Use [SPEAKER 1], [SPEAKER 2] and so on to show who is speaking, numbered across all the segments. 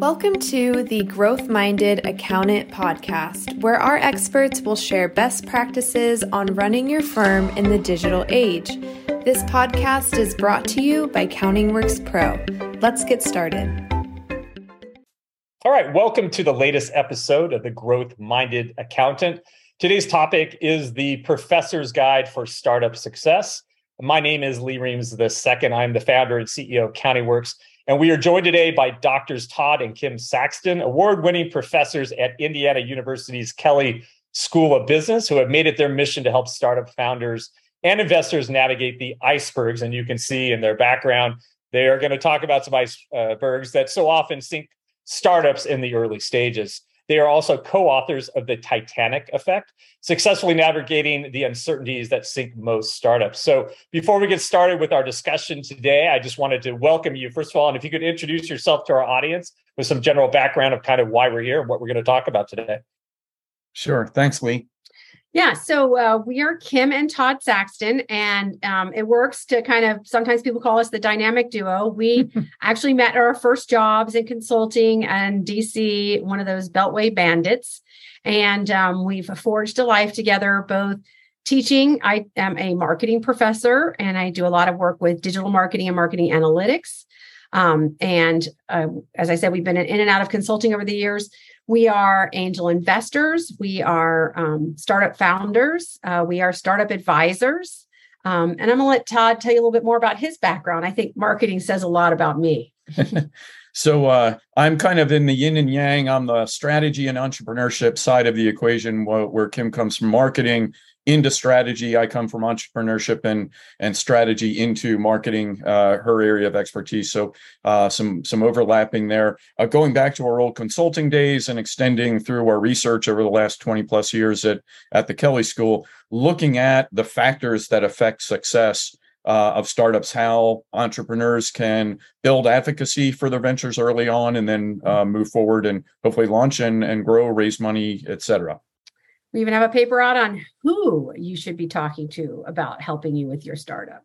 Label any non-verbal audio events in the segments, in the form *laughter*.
[SPEAKER 1] Welcome to the Growth Minded Accountant podcast, where our experts will share best practices on running your firm in the digital age. This podcast is brought to you by CountingWorks Pro. Let's get started.
[SPEAKER 2] All right, welcome to the latest episode of the Growth Minded Accountant. Today's topic is the Professor's Guide for Startup Success. My name is Lee Reams II. I'm the founder and CEO of CountingWorks and we are joined today by doctors Todd and Kim Saxton, award winning professors at Indiana University's Kelley School of Business, who have made it their mission to help startup founders and investors navigate the icebergs. And you can see in their background, they are going to talk about some icebergs uh, that so often sink startups in the early stages. They are also co authors of The Titanic Effect, successfully navigating the uncertainties that sink most startups. So, before we get started with our discussion today, I just wanted to welcome you, first of all. And if you could introduce yourself to our audience with some general background of kind of why we're here and what we're going to talk about today.
[SPEAKER 3] Sure. Thanks, Lee.
[SPEAKER 4] Yeah, so uh, we are Kim and Todd Saxton, and um, it works to kind of sometimes people call us the dynamic duo. We *laughs* actually met our first jobs in consulting and DC, one of those Beltway bandits, and um, we've forged a life together, both teaching. I am a marketing professor, and I do a lot of work with digital marketing and marketing analytics. Um, and uh, as I said, we've been in and out of consulting over the years. We are angel investors. We are um, startup founders. Uh, we are startup advisors. Um, and I'm going to let Todd tell you a little bit more about his background. I think marketing says a lot about me. *laughs*
[SPEAKER 3] so uh, I'm kind of in the yin and yang on the strategy and entrepreneurship side of the equation, where, where Kim comes from marketing into strategy. I come from entrepreneurship and and strategy into marketing, uh, her area of expertise. So uh, some some overlapping there. Uh, going back to our old consulting days and extending through our research over the last 20 plus years at at the Kelley School, looking at the factors that affect success. Uh, of startups, how entrepreneurs can build advocacy for their ventures early on and then uh, move forward and hopefully launch and, and grow, raise money, et cetera.
[SPEAKER 4] We even have a paper out on who you should be talking to about helping you with your startup.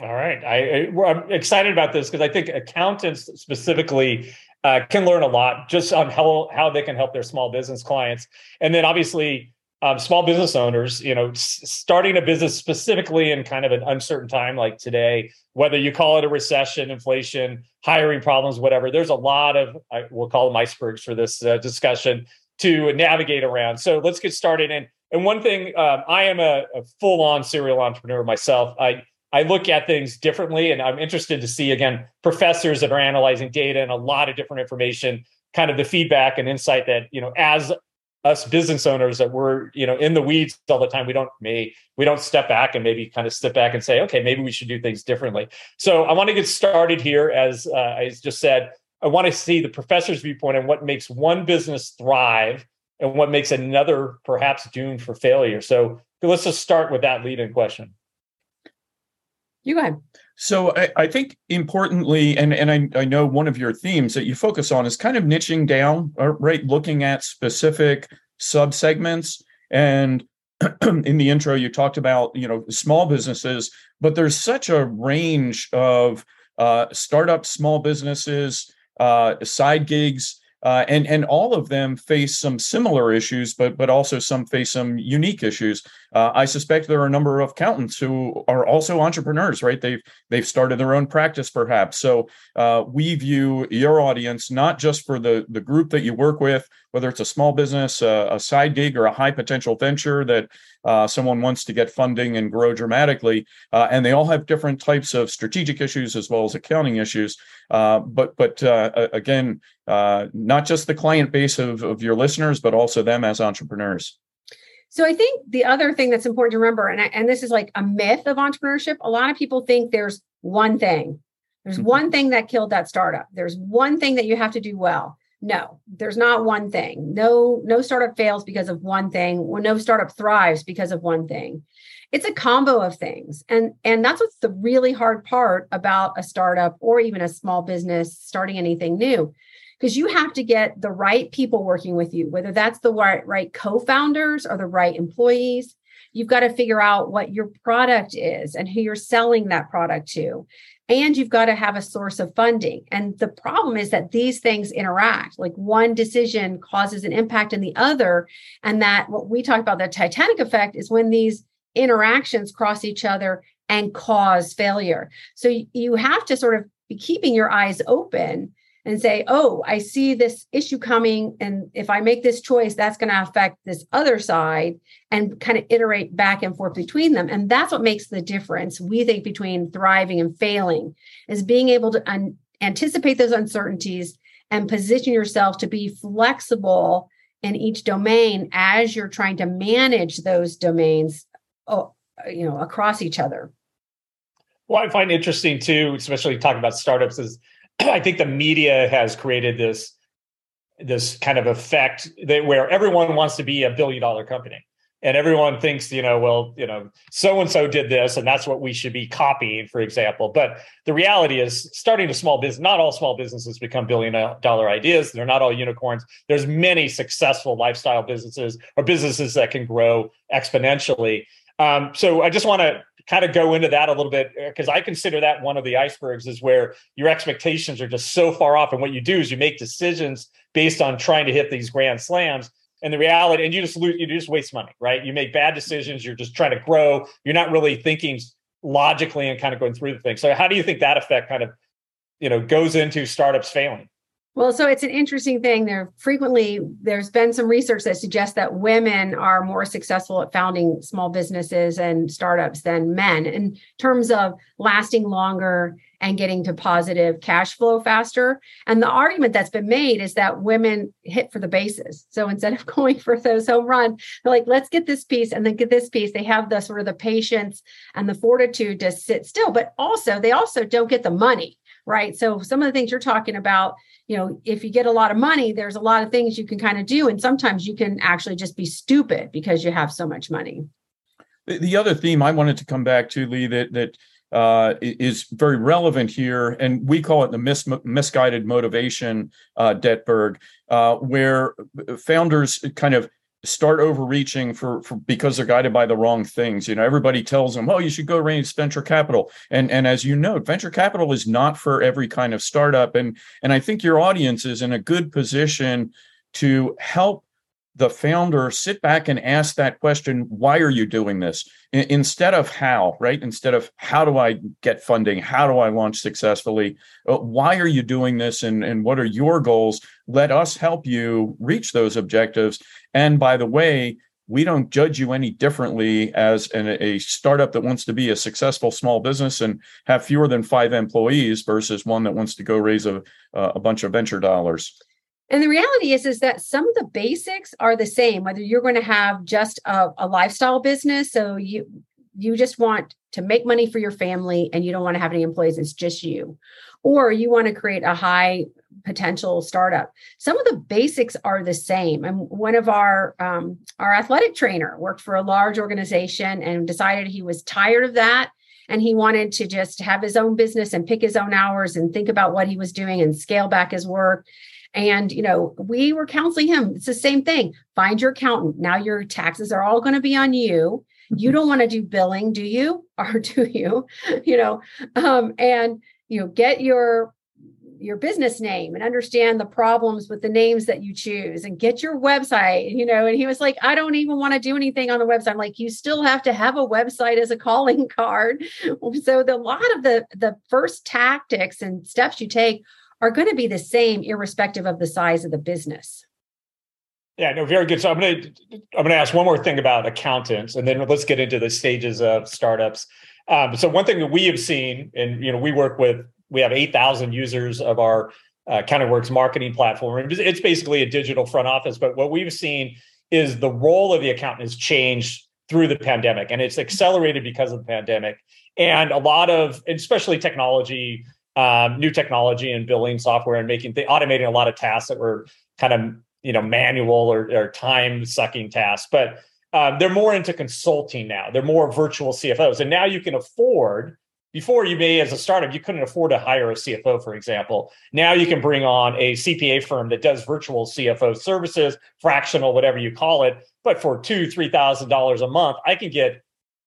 [SPEAKER 2] All right. I, am excited about this because I think accountants specifically uh, can learn a lot just on how, how they can help their small business clients. And then obviously, um, small business owners, you know, s- starting a business specifically in kind of an uncertain time like today, whether you call it a recession, inflation, hiring problems, whatever, there's a lot of, I, we'll call them icebergs for this uh, discussion to navigate around. So let's get started. And and one thing, um, I am a, a full on serial entrepreneur myself. I I look at things differently, and I'm interested to see again professors that are analyzing data and a lot of different information, kind of the feedback and insight that you know as us business owners that we're you know in the weeds all the time we don't may we don't step back and maybe kind of step back and say okay maybe we should do things differently so i want to get started here as uh, i just said I want to see the professor's viewpoint on what makes one business thrive and what makes another perhaps doomed for failure. So let's just start with that lead in question.
[SPEAKER 4] You go ahead.
[SPEAKER 3] So I, I, think importantly, and, and I, I know one of your themes that you focus on is kind of niching down, uh, right? Looking at specific subsegments. And *clears throat* in the intro, you talked about, you know, small businesses, but there's such a range of uh, startup small businesses, uh, side gigs, uh, and and all of them face some similar issues, but but also some face some unique issues. Uh, I suspect there are a number of accountants who are also entrepreneurs, right? They've they've started their own practice, perhaps. So uh, we view your audience not just for the the group that you work with, whether it's a small business, a, a side gig, or a high potential venture that uh, someone wants to get funding and grow dramatically, uh, and they all have different types of strategic issues as well as accounting issues. Uh, but but uh, again, not just the client base of, of your listeners, but also them as entrepreneurs.
[SPEAKER 4] So I think the other thing that's important to remember, and, I, and this is like a myth of entrepreneurship, a lot of people think there's one thing. There's mm-hmm. one thing that killed that startup. There's one thing that you have to do well. No, there's not one thing. No, no startup fails because of one thing. No startup thrives because of one thing. It's a combo of things. And and that's what's the really hard part about a startup or even a small business starting anything new because you have to get the right people working with you, whether that's the right, right co founders or the right employees. You've got to figure out what your product is and who you're selling that product to. And you've got to have a source of funding. And the problem is that these things interact. Like one decision causes an impact in the other. And that what we talk about the Titanic effect is when these interactions cross each other and cause failure. So you have to sort of be keeping your eyes open and say, oh, I see this issue coming. And if I make this choice, that's going to affect this other side and kind of iterate back and forth between them. And that's what makes the difference, we think, between thriving and failing is being able to un- anticipate those uncertainties and position yourself to be flexible in each domain as you're trying to manage those domains you know across each other
[SPEAKER 2] well i find interesting too especially talking about startups is *clears throat* I think the media has created this this kind of effect that where everyone wants to be a billion dollar company. And everyone thinks you know well you know so and so did this and that's what we should be copying for example. But the reality is starting a small business not all small businesses become billion dollar ideas. They're not all unicorns. There's many successful lifestyle businesses or businesses that can grow exponentially. Um, so i just want to kind of go into that a little bit because uh, I consider that one of the icebergs is where your expectations are just so far off. And what you do is you make decisions based on trying to hit these grand slams. And the reality, and you just lose, you just waste money, right? You make bad decisions. You're just trying to grow. You're not really thinking logically and kind of going through the thing. So, how do you think that effect kind of, you know, goes into startups failing?
[SPEAKER 4] Well, so it's an interesting thing. There frequently there's been some research that suggests that women are more successful at founding small businesses and startups than men in terms of lasting longer and getting to positive cash flow faster. And the argument that's been made is that women hit for the bases. So instead of *laughs* going for those home runs, they're like, let's get this piece and then get this piece. They have the sort of the patience and the fortitude to sit still, but also they also don't get the money right? So some of the things you're talking about, you know, if you get a lot of money, there's a lot of things you can kind of do. And sometimes you can actually just be stupid because you have so much money.
[SPEAKER 3] The other theme I wanted to come back to, Lee, that that uh, is very relevant here, and we call it the mis- misguided motivation, uh, Detberg, uh, where founders kind of start overreaching for, for because they're guided by the wrong things. You know, everybody tells them, "Oh, you should go raise venture capital." And and as you know, venture capital is not for every kind of startup. And and I think your audience is in a good position to help the founder sit back and ask that question why are you doing this? Instead of how right? Instead of how do i get funding? How do i launch successfully? Uh, why are you doing this and, and what are your goals? Let us help you reach those objectives. And by the way we don't judge you any differently as an, a startup that wants to be a successful small business and have fewer than five employees versus one that wants to go raise a, a bunch of venture dollars
[SPEAKER 4] and the reality is, is that some of the basics are the same, whether you're going to have just a, a lifestyle business. So you you just want to make money for your family and you don't want to have any employees, it's just you. Or you want to create a high potential startup. Some of the basics are the same. And one of our um, our athletic trainer worked for a large organization and decided he was tired of that and he wanted to just have his own business and pick his own hours and think about what he was doing and scale back his work and, you know, we were counseling him. It's the same thing. Find your accountant. Now your taxes are all going to be on you. You mm-hmm. don't want to do billing, do you? *laughs* Or do you? You know, um, and you know, get your your business name and understand the problems with the names that you choose and get your website you know and he was like i don't even want to do anything on the website I'm like you still have to have a website as a calling *laughs* card *laughs* so the, a lot of the the first tactics and steps you take are going to be the same irrespective of the size of the business.
[SPEAKER 2] Yeah, no, very good. So I'm going to I'm to ask one more thing about accountants, and then let's get into the stages of startups. Um, so one thing that we have seen, and you know, we work with we have 8,000 users of our uh, CountingWorks marketing platform. It's basically a digital front office, but what we've seen is the role of the accountant has changed through the pandemic, and it's accelerated because of the pandemic. And a lot of, especially technology um, new technology and billing software and making the automating a lot of tasks that were kind of you know manual or, or time sucking tasks. But um, they're more into consulting now. They're more virtual cfos and now you can afford before you may as a startup you couldn't afford to hire a cfo for example. Now you can bring on a cpa firm that does virtual cfo services fractional whatever you call it. But for two three thousand dollars a month i can get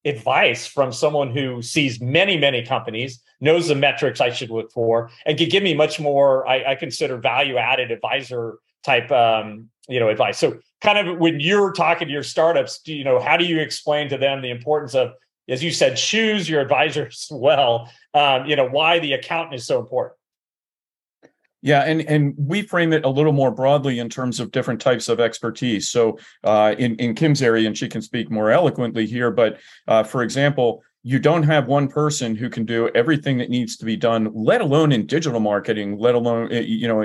[SPEAKER 2] advice from someone who sees many, many companies, knows the metrics I should look for, and can give me much more, I, I consider value added advisor type um, you know advice. So kind of when you're talking to your startups, do you know how do you explain to them the importance of, as you said, choose your advisors *laughs* well, um, you know, why the accountant is so important?
[SPEAKER 3] Yeah, and and we frame it a little more broadly in terms of different types of expertise. So uh, in in Kim's area, and she can speak more eloquently here, but uh, for example, you don't have one person who can do everything that needs to be done, let alone in digital marketing, let alone eh, you know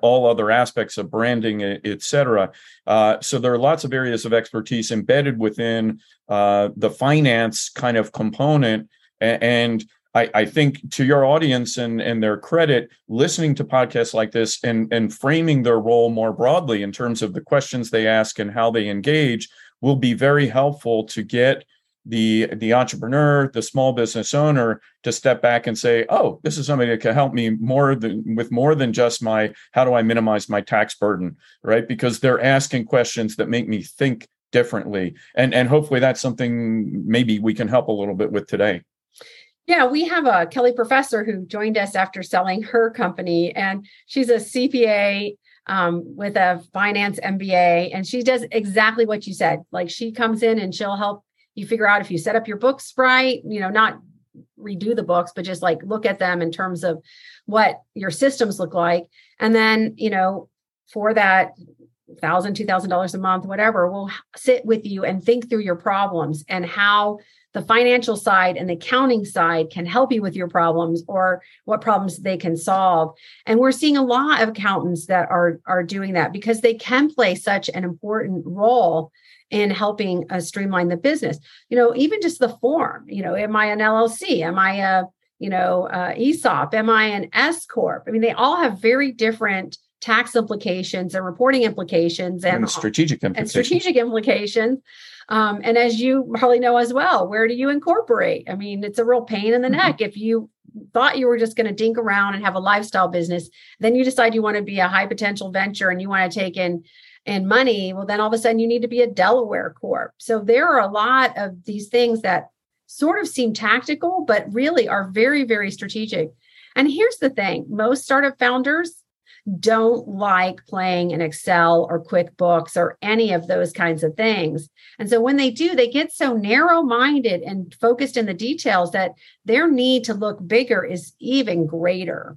[SPEAKER 3] all other aspects of branding, et cetera. Uh, so there are lots of areas of expertise embedded within uh, the finance kind of component, and I, I, think to your audience and and their credit, listening to podcasts like this and and framing their role more broadly in terms of the questions they ask and how they engage will be very helpful to get the the entrepreneur, the small business owner to step back and say, "Oh, this is somebody that can help me more than with more than just my how do I minimize my tax burden, right? Because they're asking questions that make me think differently, and and hopefully that's something maybe we can help a little bit with today.
[SPEAKER 4] Yeah, we have a Kelley professor who joined us after selling her company, and she's a CPA um, with a finance MBA, and she does exactly what you said. Like she comes in and she'll help you figure out if you set up your books right, you know, not redo the books, but just like look at them in terms of what your systems look like, and then you know, for that thousand, two thousand dollars a month, whatever, we'll sit with you and think through your problems and how the financial side and the accounting side can help you with your problems or what problems they can solve. And we're seeing a lot of accountants that are are doing that because they can play such an important role in helping uh, streamline the business. You know even just the form you know am i an llc am i a you know uh, esop am i an s corp? I mean they all have very different tax implications and reporting implications and,
[SPEAKER 3] and strategic implications.
[SPEAKER 4] And strategic implications. Um, and as you probably know as well, where do you incorporate? I mean, it's a real pain in the mm-hmm. neck if you thought you were just going to dink around and have a lifestyle business, then you decide you want to be a high potential venture and you want to take in in money. Well, then all of a sudden you need to be a Delaware corp. So there are a lot of these things that sort of seem tactical, but really are very, very strategic. And here's the thing most startup founders don't like playing in Excel or QuickBooks or any of those kinds of things. And so when they do, they get so narrow minded and focused in the details that their need to look bigger is even greater.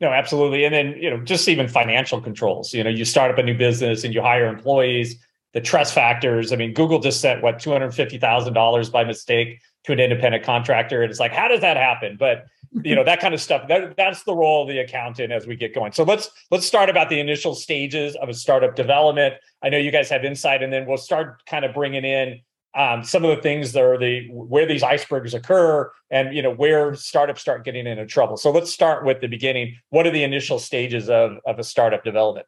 [SPEAKER 2] No, absolutely. And then, you know, just even financial controls. You know, you start up a new business and you hire employees, the trust factors. I mean, Google just sent what $250,000 by mistake to an independent contractor. And it's like, how does that happen? But you know that kind of stuff. That, that's the role of the accountant as we get going. So let's let's start about the initial stages of a startup development. I know you guys have insight and then we'll start kind of bringing in um, some of the things that are the where these icebergs occur and you know where startups start getting into trouble. So let's start with the beginning. What are the initial stages of of a startup development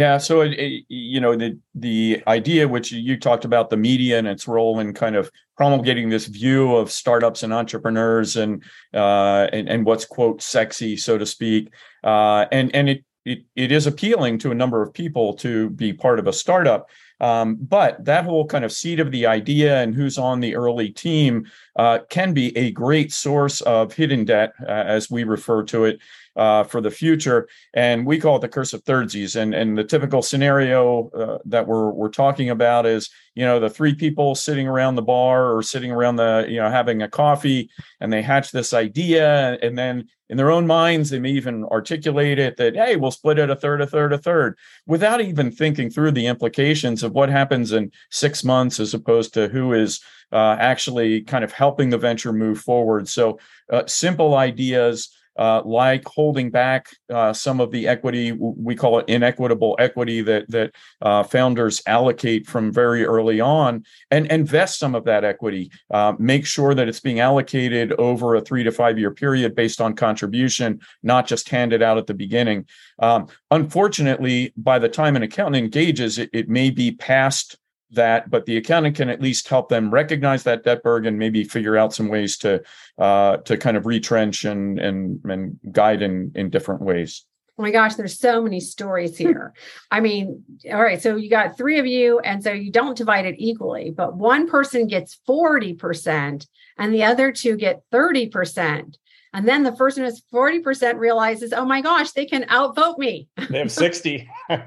[SPEAKER 3] yeah, so it, it, you know the the idea which you talked about the media and its role in kind of promulgating this view of startups and entrepreneurs and uh, and, and what's quote sexy so to speak, uh, and and it, it it is appealing to a number of people to be part of a startup. Um, but that whole kind of seed of the idea and who's on the early team uh, can be a great source of hidden debt, uh, as we refer to it, uh, for the future. And we call it the curse of thirdsies. And and the typical scenario uh, that we're we're talking about is you know the three people sitting around the bar or sitting around the you know having a coffee, and they hatch this idea, and then in their own minds they may even articulate it that hey we'll split it a third a third a third without even thinking through the implications of what happens in six months as opposed to who is uh, actually kind of helping the venture move forward so uh, simple ideas uh, like holding back uh, some of the equity. We call it inequitable equity that that uh, founders allocate from very early on, and invest some of that equity. Uh, make sure that it's being allocated over a three to five year period based on contribution, not just handed out at the beginning. Um, unfortunately, by the time an accountant engages, it, it may be past that, but the accountant can at least help them recognize that debt burden and maybe figure out some ways to uh, to kind of retrench and and and guide in in different ways.
[SPEAKER 4] Oh my gosh, there's so many stories *laughs* here. I mean, all right, so you got three of you, and so you don't divide it equally, but one person gets 40% and the other two get 30%. And then the person who's 40% realizes, oh my gosh, they can outvote me.
[SPEAKER 2] They have 60. *laughs* *laughs*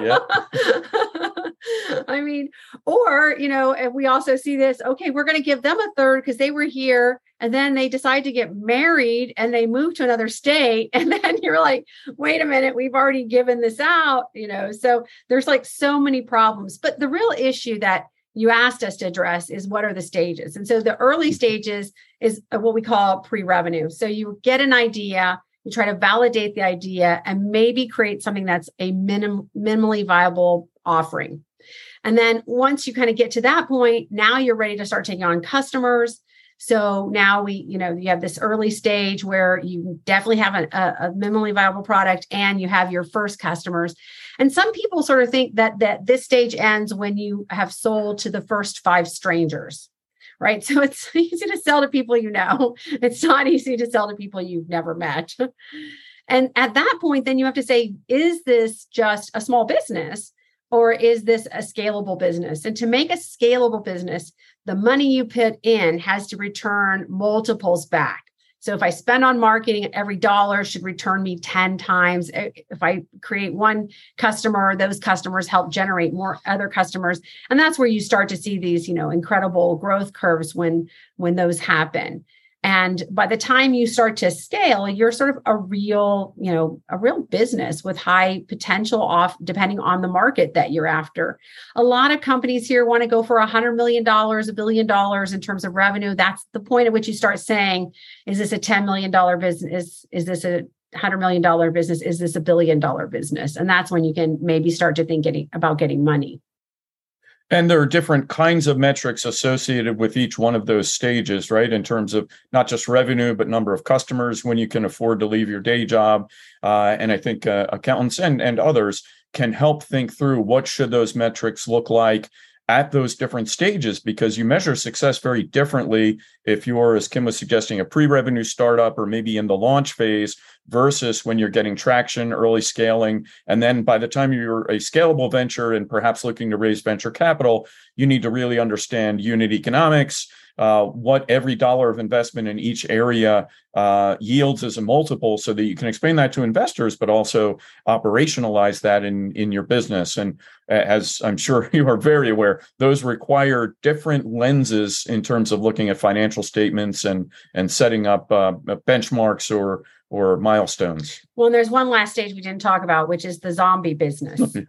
[SPEAKER 3] Yeah. *laughs*
[SPEAKER 4] I mean, or, you know, if we also see this, okay, we're going to give them a third because they were here and then they decide to get married and they move to another state. *laughs* And then you're like, wait a minute, we've already given this out, you know. So there's like so many problems. But the real issue that you asked us to address is what are the stages? And so the early mm-hmm. stages is uh, what we call pre revenue. So you get an idea, you try to validate the idea, and maybe create something that's a minim- minimally viable offering. And then once you kind of get to that point, now you're ready to start taking on customers. So now we, you know, you have this early stage where you definitely have a, a, minimally viable product and you have your first customers. And some people sort of think that that this stage ends when you have sold to the first five strangers. Right. *laughs* So it's easy to sell to people you know. It's not easy to sell to people you've never met. And at that point, then you have to say, is this just a small business? Or is this a scalable business? And to make a scalable business, the money you put in has to return multiples back. So if I spend on marketing, every dollar should return me 10 times. If I create one customer, those customers help generate more other customers. And that's where you start to see these, you know, incredible growth curves when when those happen and by the time you start to scale you're sort of a real you know a real business with high potential off depending on the market that you're after. A lot of companies here want to go for a hundred million dollars a billion dollars in terms of revenue. That's the point at which you start saying is this a 10 million dollar business? Is this a hundred million dollar business? Is this a billion dollar business? And that's when you can maybe start to think about getting money
[SPEAKER 3] and there are different kinds of metrics associated with each one of those stages, right? In terms of not just revenue, but number of customers, when you can afford to leave your day job. Uh, and I think uh, accountants and, and others can help think through what should those metrics look like at those different stages because you measure success very differently if you're as kim was suggesting a pre-revenue startup or maybe in the launch phase versus when you're getting traction early scaling. And then by the time you're a scalable venture and perhaps looking to raise venture capital you need to really understand unit economics uh, what every dollar of investment in each area uh, yields as a multiple so that you can explain that to investors, but also operationalize that in, in your business. And as I'm sure *laughs* you are very aware, those require different lenses in terms of looking at financial statements and, and setting up uh, benchmarks or or milestones.
[SPEAKER 4] Well, and there's one last stage we didn't talk about, which is the zombie business. *laughs* yeah.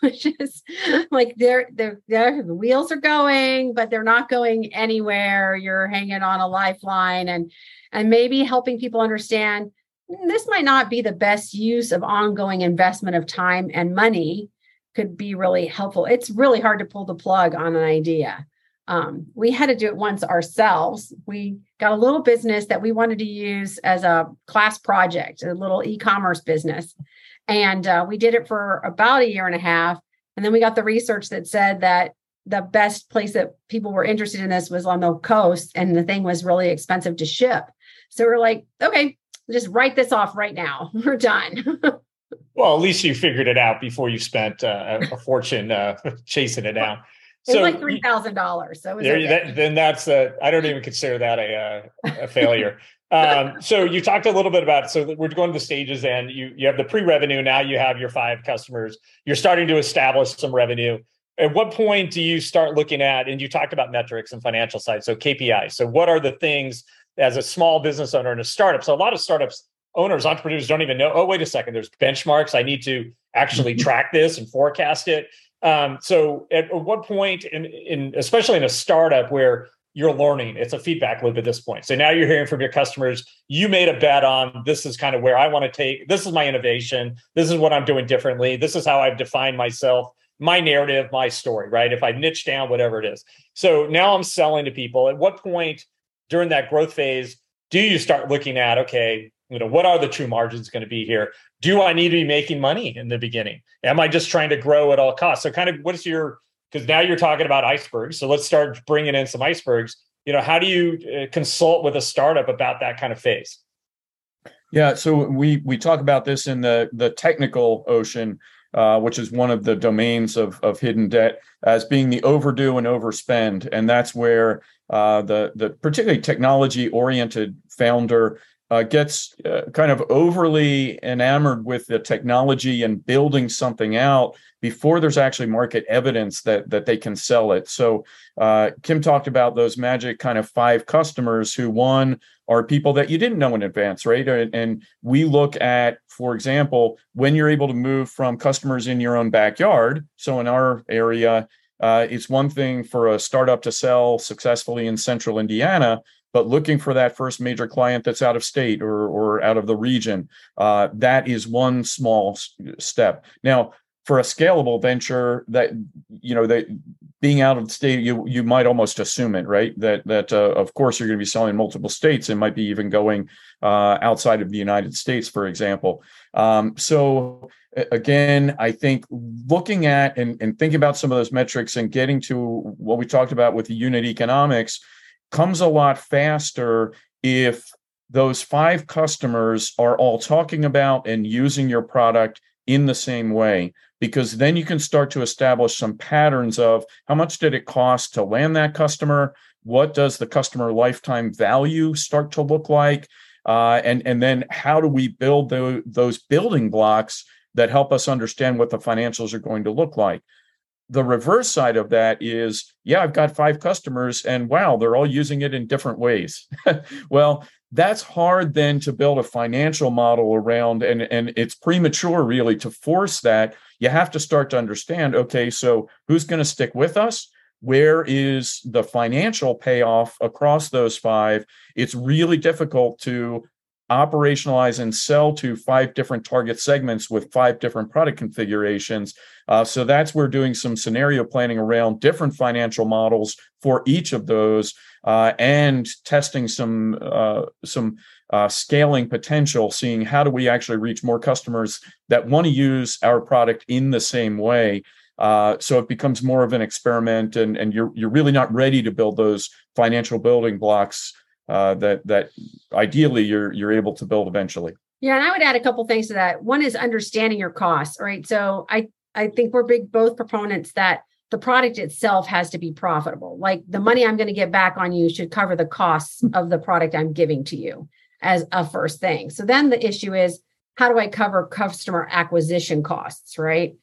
[SPEAKER 4] Which is *laughs* like they're, they're the wheels are going but they're not going anywhere. You're hanging on a lifeline and and maybe helping people understand this might not be the best use of ongoing investment of time and money could be really helpful. It's really hard to pull the plug on an idea. Um, we had to do it once ourselves. We got a little business that we wanted to use as a class project a little e-commerce business and uh, we did it for about a year and a half. And then we got the research that said that the best place that people were interested in this was on the coast, and the thing was really expensive to ship. So we're like, okay, just write this off right now. *laughs* We're done. *laughs*
[SPEAKER 2] well, at least you figured it out before you spent uh, a fortune uh, *laughs* chasing it down.
[SPEAKER 4] It so was like three thousand dollars. So
[SPEAKER 2] there, okay. that, then that's a. I don't even consider that a a, a failure um, so you talked a little bit about so we're going to the stages and you you have the pre-revenue now you have your five customers. You're starting to establish some revenue. At what point do you start looking at and you talked about metrics and financial side so kpi so what are the things as a small business owner and a startup? So a lot of startups owners entrepreneurs don't even know oh wait a second there's benchmarks. I need to actually track this and forecast it. Um, so at what point in, in especially in a startup where you're learning. It's a feedback loop at this point. So now you're hearing from your customers, you made a bet on this is kind of where I want to take, this is my innovation. This is what I'm doing differently. This is how I've defined myself, my narrative, my story, right? If I niche down, whatever it is. So now I'm selling to people. At what point during that growth phase do you start looking at, okay, you know, what are the true margins going to be here? Do I need to be making money in the beginning? Am I just trying to grow at all costs? So kind of what's your because now you're talking about icebergs. So let's start bringing in some icebergs. You know, how do you uh, consult with a startup about that kind of phase?
[SPEAKER 3] Yeah, so we we talk about this in the the technical ocean, uh, which is one of the domains of of hidden debt, as being the overdue and overspend, and that's where uh, the the particularly technology oriented founder uh, gets uh, kind of overly enamored with the technology and building something out before there's actually market evidence that that they can sell it. So uh, Kim talked about those magic kind of five customers who one are people that you didn't know in advance, right? And, and we look at, for example, when you're able to move from customers in your own backyard. So in our area, uh, it's one thing for a startup to sell successfully in central Indiana, but looking for that first major client that's out of state or, or out of the region, uh, that is one small step. Now, for a scalable venture, that you know that being out of state, you you might almost assume it, right? That that uh, of course you're going to be selling multiple states and might be even going uh, outside of the United States, for example. Um, so again, I think looking at and, and thinking about some of those metrics and getting to what we talked about with the unit economics comes a lot faster if those five customers are all talking about and using your product in the same way because then you can start to establish some patterns of how much did it cost to land that customer? What does the customer lifetime value start to look like? Uh, and and then how do we build the, those building blocks that help us understand what the financials are going to look like the reverse side of that is yeah i've got five customers and wow they're all using it in different ways. *laughs* Well that's hard then to build a financial model around and and it's premature really to force that. You have to start to understand okay so who's going to stick with us? Where is the financial payoff across those five? It's really difficult to operationalize and sell to five different target segments with five different product configurations. Uh, so that's where doing some scenario planning around different financial models for each of those uh, and testing some uh, some uh, scaling potential, seeing how do we actually reach more customers that want to use our product in the same way. Uh, so it becomes more of an experiment, and, and you're you're really not ready to build those financial building blocks uh, that that ideally you're you're able to build eventually.
[SPEAKER 4] Yeah, and I would add a couple things to that. One is understanding your costs. All right, so I I think we're big both proponents that the product itself has to be profitable. Like the money I'm going to get back on you should cover the costs of the product I'm giving to you as a first thing. So then the issue is how do I cover customer acquisition costs, right?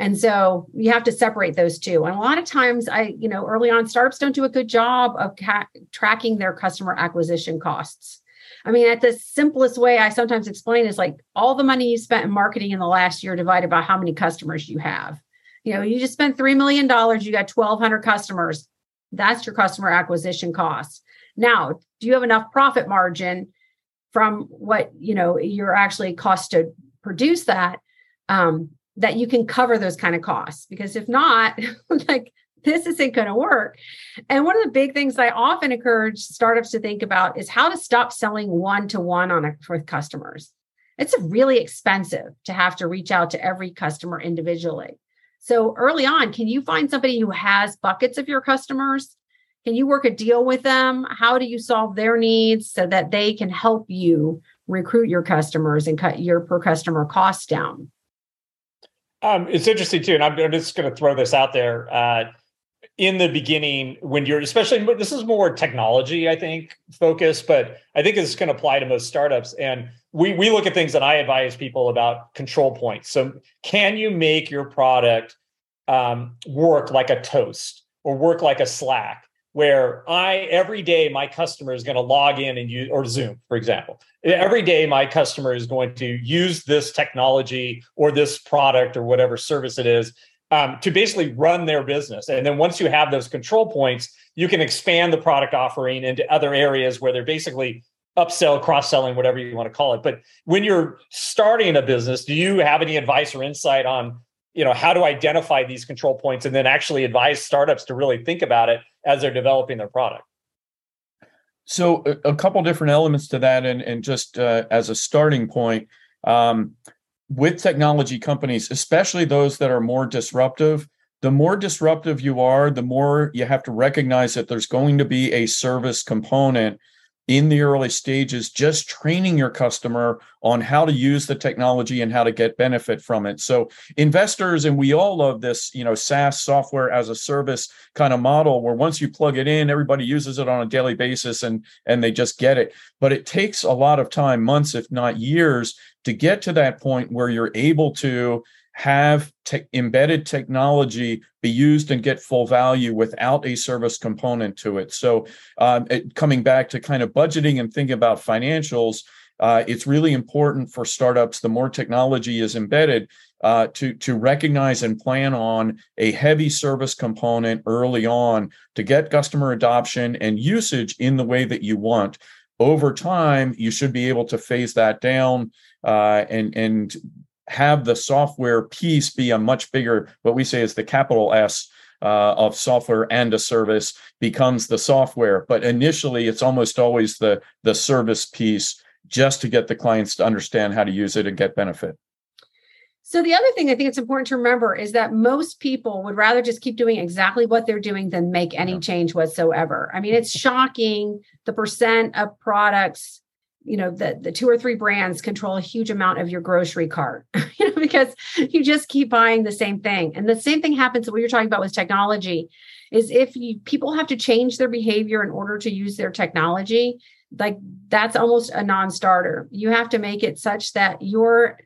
[SPEAKER 4] And so you have to separate those two. And a lot of times, I, you know, early on, startups don't do a good job of ca- tracking their customer acquisition costs. I mean, at the simplest way I sometimes explain is like all the money you spent in marketing in the last year divided by how many customers you have. You know, you just spent $3 million, you got 1,200 customers. That's your customer acquisition costs. Now, do you have enough profit margin from what, you know, you're actually cost to produce that? Um, that you can cover those kind of costs because if not *laughs* like this isn't going to work. And one of the big things i often encourage startups to think about is how to stop selling one to one on a, with customers. It's really expensive to have to reach out to every customer individually. So early on can you find somebody who has buckets of your customers? Can you work a deal with them? How do you solve their needs so that they can help you recruit your customers and cut your per customer costs down
[SPEAKER 2] um, it's interesting too, and I'm, I'm just going to throw this out there. Uh, in the beginning, when you're especially this is more technology, I think, focus, but I think going to apply to most startups. And we we look at things that I advise people about control points. So, can you make your product um, work like a Toast or work like a Slack? Where I every day my customer is going to log in and use or Zoom, for example. Every day my customer is going to use this technology or this product or whatever service it is um, to basically run their business. And then once you have those control points, you can expand the product offering into other areas where they're basically upsell, cross selling, whatever you want to call it. But when you're starting a business, do you have any advice or insight on you know how to identify these control points and then actually advise startups to really think about it as they're developing their product?
[SPEAKER 3] So a, a couple different elements to that and, and just uh, as a starting point um, with technology companies especially those that are more disruptive the more disruptive you are the more you have to recognize that there's going to be a service component in the early stages, just training your customer on how to use the technology and how to get benefit from it. So investors and we all love this, you know, SaaS software as a service kind of model where once you plug it in, everybody uses it on a daily basis and and they just get it. But it takes a lot of time, months if not years, to get to that point where you're able to have te- embedded technology be used and get full value without a service component to it. So, um, it, coming back to kind of budgeting and thinking about financials, uh, it's really important for startups. The more technology is embedded, uh, to to recognize and plan on a heavy service component early on to get customer adoption and usage in the way that you want. Over time, you should be able to phase that down uh, and and have the software piece be a much bigger, what we say is the capital S uh, of software and a service becomes the software. But initially, it's almost always the the service piece just to get the clients to understand how to use it and get benefit.
[SPEAKER 4] So the other thing I think it's important to remember is that most people would rather just keep doing exactly what they're doing than make any change whatsoever. I mean, it's shocking the percent of products you know the the two or three brands control a huge amount of your grocery cart *laughs* you know because you just keep buying the same thing. And the same thing happens what you're talking about with technology is if you people have to change their behavior in order to use their technology like that's almost a non-starter. You have to make it such that your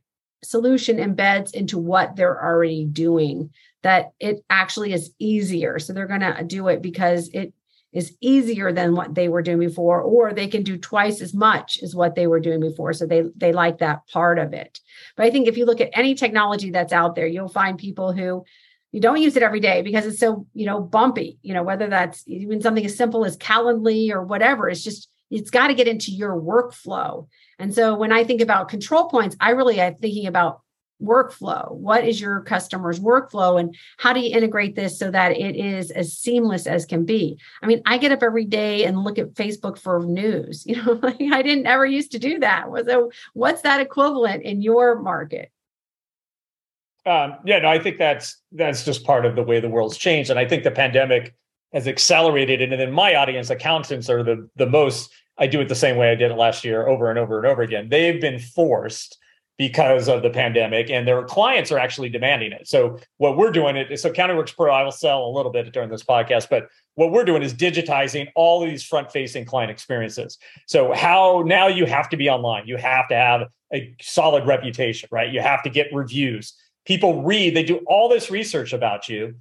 [SPEAKER 4] solution embeds into what they're already doing that it actually is easier. So they're going to do it because it is easier than what they were doing before or they can do twice as much as what they were doing before. So they they like that part of it. But i think if you look at any technology that's out there you'll find people who you don't use it every day because it's so you know bumpy you know whether that's even something as simple as Calendly or whatever it's just it's got to get into your workflow. And so when i think about control points i really am thinking about workflow? What is your customer's workflow and how do you integrate this so that it is as seamless as can be? I mean i get up every day and look at facebook for news *laughs* you know like i didn't ever used to do that. So what's that equivalent in your market?
[SPEAKER 2] Um, yeah no i think that's that's just part of the way the world's changed and i think the pandemic has accelerated and in my audience accountants are the the most i do it the same way i did it last year over and over and over again. They've been forced because of the pandemic and their clients are actually demanding it. So what we're doing it so CountingWorks Pro I will sell a little bit during this podcast but what we're doing is digitizing all these front facing client experiences. So how now you have to be online. You have to have a solid reputation, right? You have to get reviews. People read, they do all this research about you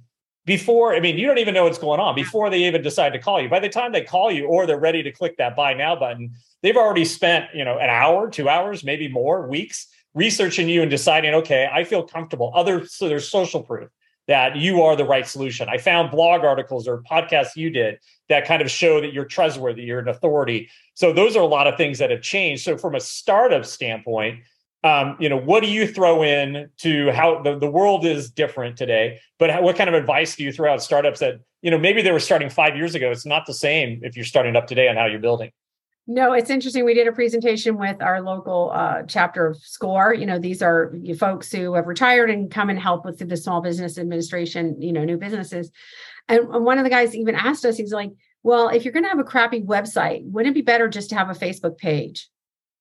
[SPEAKER 2] before I mean you don't even know what's going on before they even decide to call you. By the time they call you or they're ready to click that buy now button, they've already spent, you know, an hour, 2 hours, maybe more weeks researching you and deciding, okay, I feel comfortable. Other so there's social proof that you are the right solution. I found blog articles or podcasts you did that kind of show that you're trustworthy, you're an authority. So those are a lot of things that have changed. So from a startup standpoint, um, you know, what do you throw in to how the, the world is different today? But how, what kind of advice do you throw out startups that, you know, maybe they were starting five years ago? It's not the same if you're starting up today on how you're building.
[SPEAKER 4] No, it's interesting. We did a presentation with our local uh, chapter of SCORE. You know, these are folks who have retired and come and help with the small business administration, you know, new businesses. And one of the guys even asked us, he's like, well, if you're going to have a crappy website, wouldn't it be better just to have a Facebook page?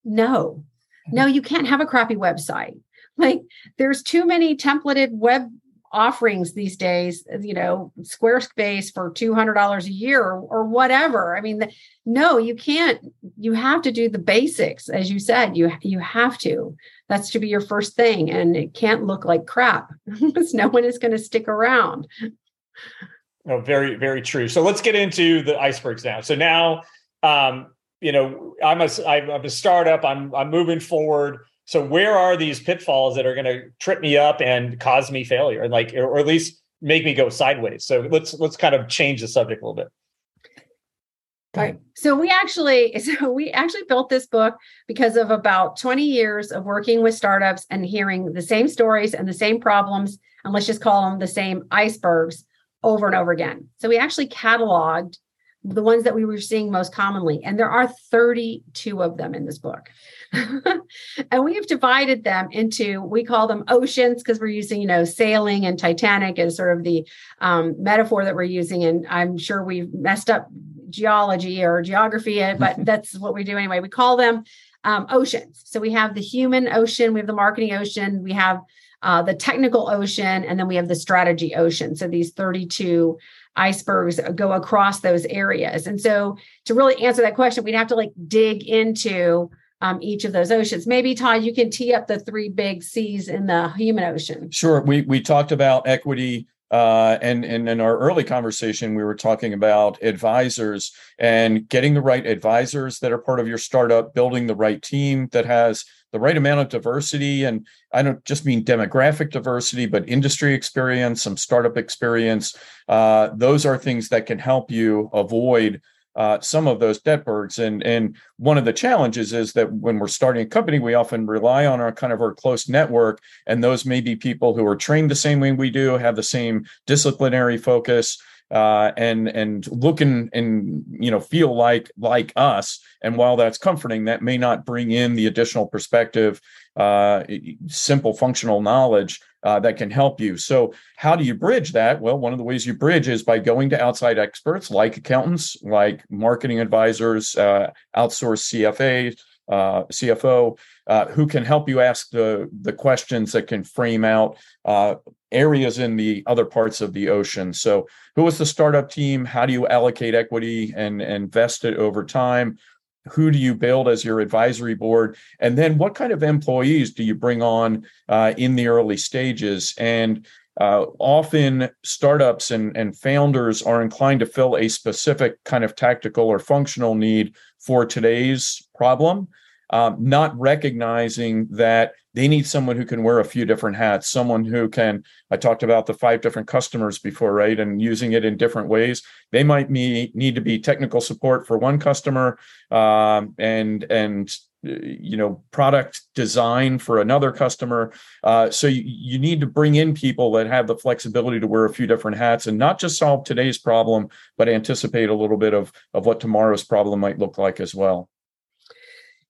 [SPEAKER 4] No, no, you can't have a crappy website. Like there's too many templated web offerings these days, you know, Squarespace for $200 a year or, or whatever. I mean, the, no, you can't, you have to do the basics. As you said, you, you have to, that's to be your first thing. And it can't look like crap *laughs* because no one is going to stick around.
[SPEAKER 2] No, very, very true. So let's get into the icebergs now. So now, um, you know, I'm a, I'm a startup. I'm, I'm moving forward so where are these pitfalls that are going to trip me up and cause me failure and like or at least make me go sideways so let's let's kind of change the subject a little bit
[SPEAKER 4] Right. So we actually *laughs* so we actually built this book because of about 20 years of working with startups and hearing the same stories and the same problems and let's just call them the same icebergs over and over again. So we actually cataloged the ones that we were seeing most commonly and there are 32 of them in this book. *laughs* and we have divided them into we call them oceans because we're using you know sailing and titanic as sort of the um, metaphor that we're using and i'm sure we've messed up geology or geography, uh, *laughs* but that's what we do anyway. We call them um, oceans. So we have the human ocean, we have the marketing ocean, we have uh, the technical ocean, and then we have the strategy ocean. So these 32 icebergs go across those areas. And so to really answer that question, we'd have to like dig into um, each of those oceans. Maybe Todd, you can tee up the three big seas in the human ocean.
[SPEAKER 3] Sure. We we talked about equity. Uh, and, and in our early conversation, we were talking about advisors and getting the right advisors that are part of your startup, building the right team that has the right amount of diversity. And I don't just mean demographic diversity, but industry experience, some startup experience. Uh, those are things that can help you avoid uh, some of those debt birds. And and one of the challenges is that when we're starting a company, we often rely on our kind of our close network, and those may be people who are trained the same way we do, have the same disciplinary focus. Uh, and and look and, and you know feel like like us and while that's comforting that may not bring in the additional perspective uh, simple functional knowledge uh, that can help you. So, how do you bridge that? Well, one of the ways you bridge is by going to outside experts like accountants, like marketing advisors, uh, outsourced CFA, uh, CFO, uh, who can help you ask the the questions that can frame out uh, areas in the other parts of the ocean. So, who is the startup team? How do you allocate equity and, and invest it over time? who do you build as your advisory board and then what kind of employees do you bring on uh, in the early stages and uh, often startups and, and founders are inclined to fill a specific kind of tactical or functional need for today's problem um, not recognizing that they need someone who can wear a few different hats someone who can i talked about the five different customers before right and using it in different ways. They might need to be technical support for one customer um, and and you know product design for another customer. Uh, so you, you need to bring in people that have the flexibility to wear a few different hats and not just solve today's problem but anticipate a little bit of of what tomorrow's problem might look like as well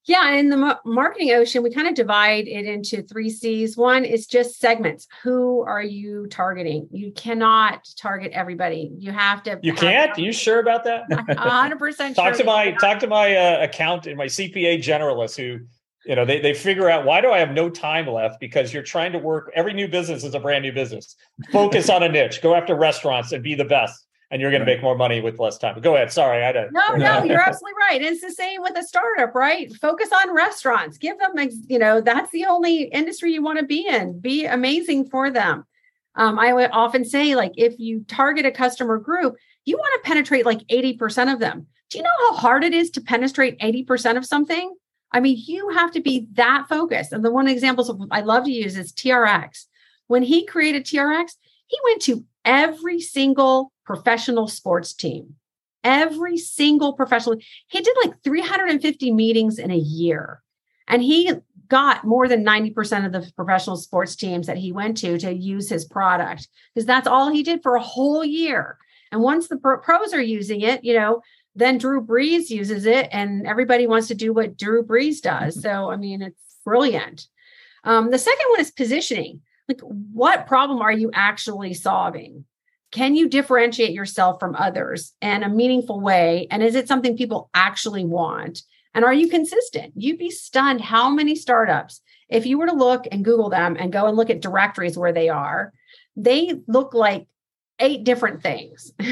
[SPEAKER 4] yeah, in the marketing ocean, we kind of divide it into three C's. One is just segments. Who are you targeting? You cannot target everybody. You have to.
[SPEAKER 2] You can't. Are you sure about that? *laughs*
[SPEAKER 4] hundred percent.
[SPEAKER 2] Talk to my talk to my uh, accountant, my CPA generalist, who you know they they figure out why do I have no time left because you're trying to work. Every new business is a brand new business. Focus on a niche. Go after restaurants and be the best and you're going to make more money with less time. Go ahead. Sorry, I don't.
[SPEAKER 4] No, no, you're absolutely right. And It's the same with a startup, right? Focus on restaurants. Give them, you know, that's the only industry you want to be in. Be amazing for them. Um, I would often say, like, if you target a customer group, you want to penetrate like 80% of them. Do you know how hard it is to penetrate 80% of something? I mean, you have to be that focused. And the one example I love to use is TRX. When he created TRX, he went to every single professional sports team. Every single professional, he did like 350 meetings in a year. And he got more than 90% of the professional sports teams that he went to to use his product because that's all he did for a whole year. And once the pros are using it, you know, then Drew Brees uses it and everybody wants to do what Drew Brees does. So, I mean, it's brilliant. Um, the second one is positioning. Like, what problem are you actually solving? Can you differentiate yourself from others in a meaningful way? And is it something people actually want? And are you consistent? You'd be stunned how many startups, if you were to look and Google them and go and look at directories where they are, they look like eight different things. *laughs*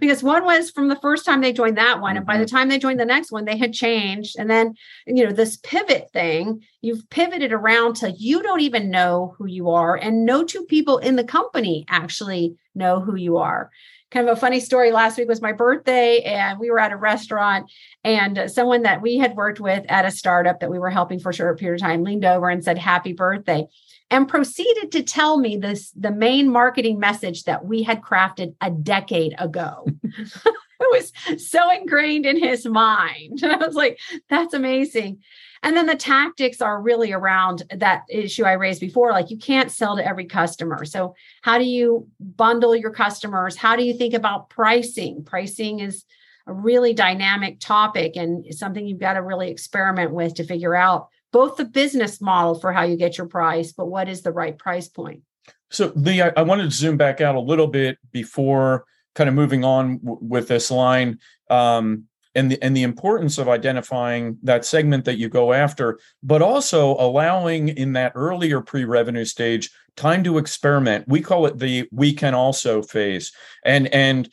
[SPEAKER 4] Because one was from the first time they joined that one and by the mm-hmm. time they joined the next one they had changed. And then you know this pivot thing you've pivoted around to you don't even know who you are and no two people in the company actually know who you are. Kind of a funny story last week was my birthday and we were at a restaurant and someone that we had worked with at a startup that we were helping for a short period of time leaned over and said happy birthday and proceeded to tell me this the main marketing message that we had crafted a decade ago. *laughs* it was so ingrained in his mind. *laughs* And I was like, that's amazing. And then the tactics are really around that issue I raised before. Like you can't sell to every customer. So, how do you bundle your customers? How do you think about pricing? Pricing is a really dynamic topic and something you've got to really experiment with to figure out both the business model for how you get your price, but what is the right price point?
[SPEAKER 3] So, Lee, I, I wanted to zoom back out a little bit before kind of moving on w- with this line. Um, and the and the importance of identifying that segment that you go after, but also allowing in that earlier pre-revenue stage time to experiment. We call it the we can also phase. And and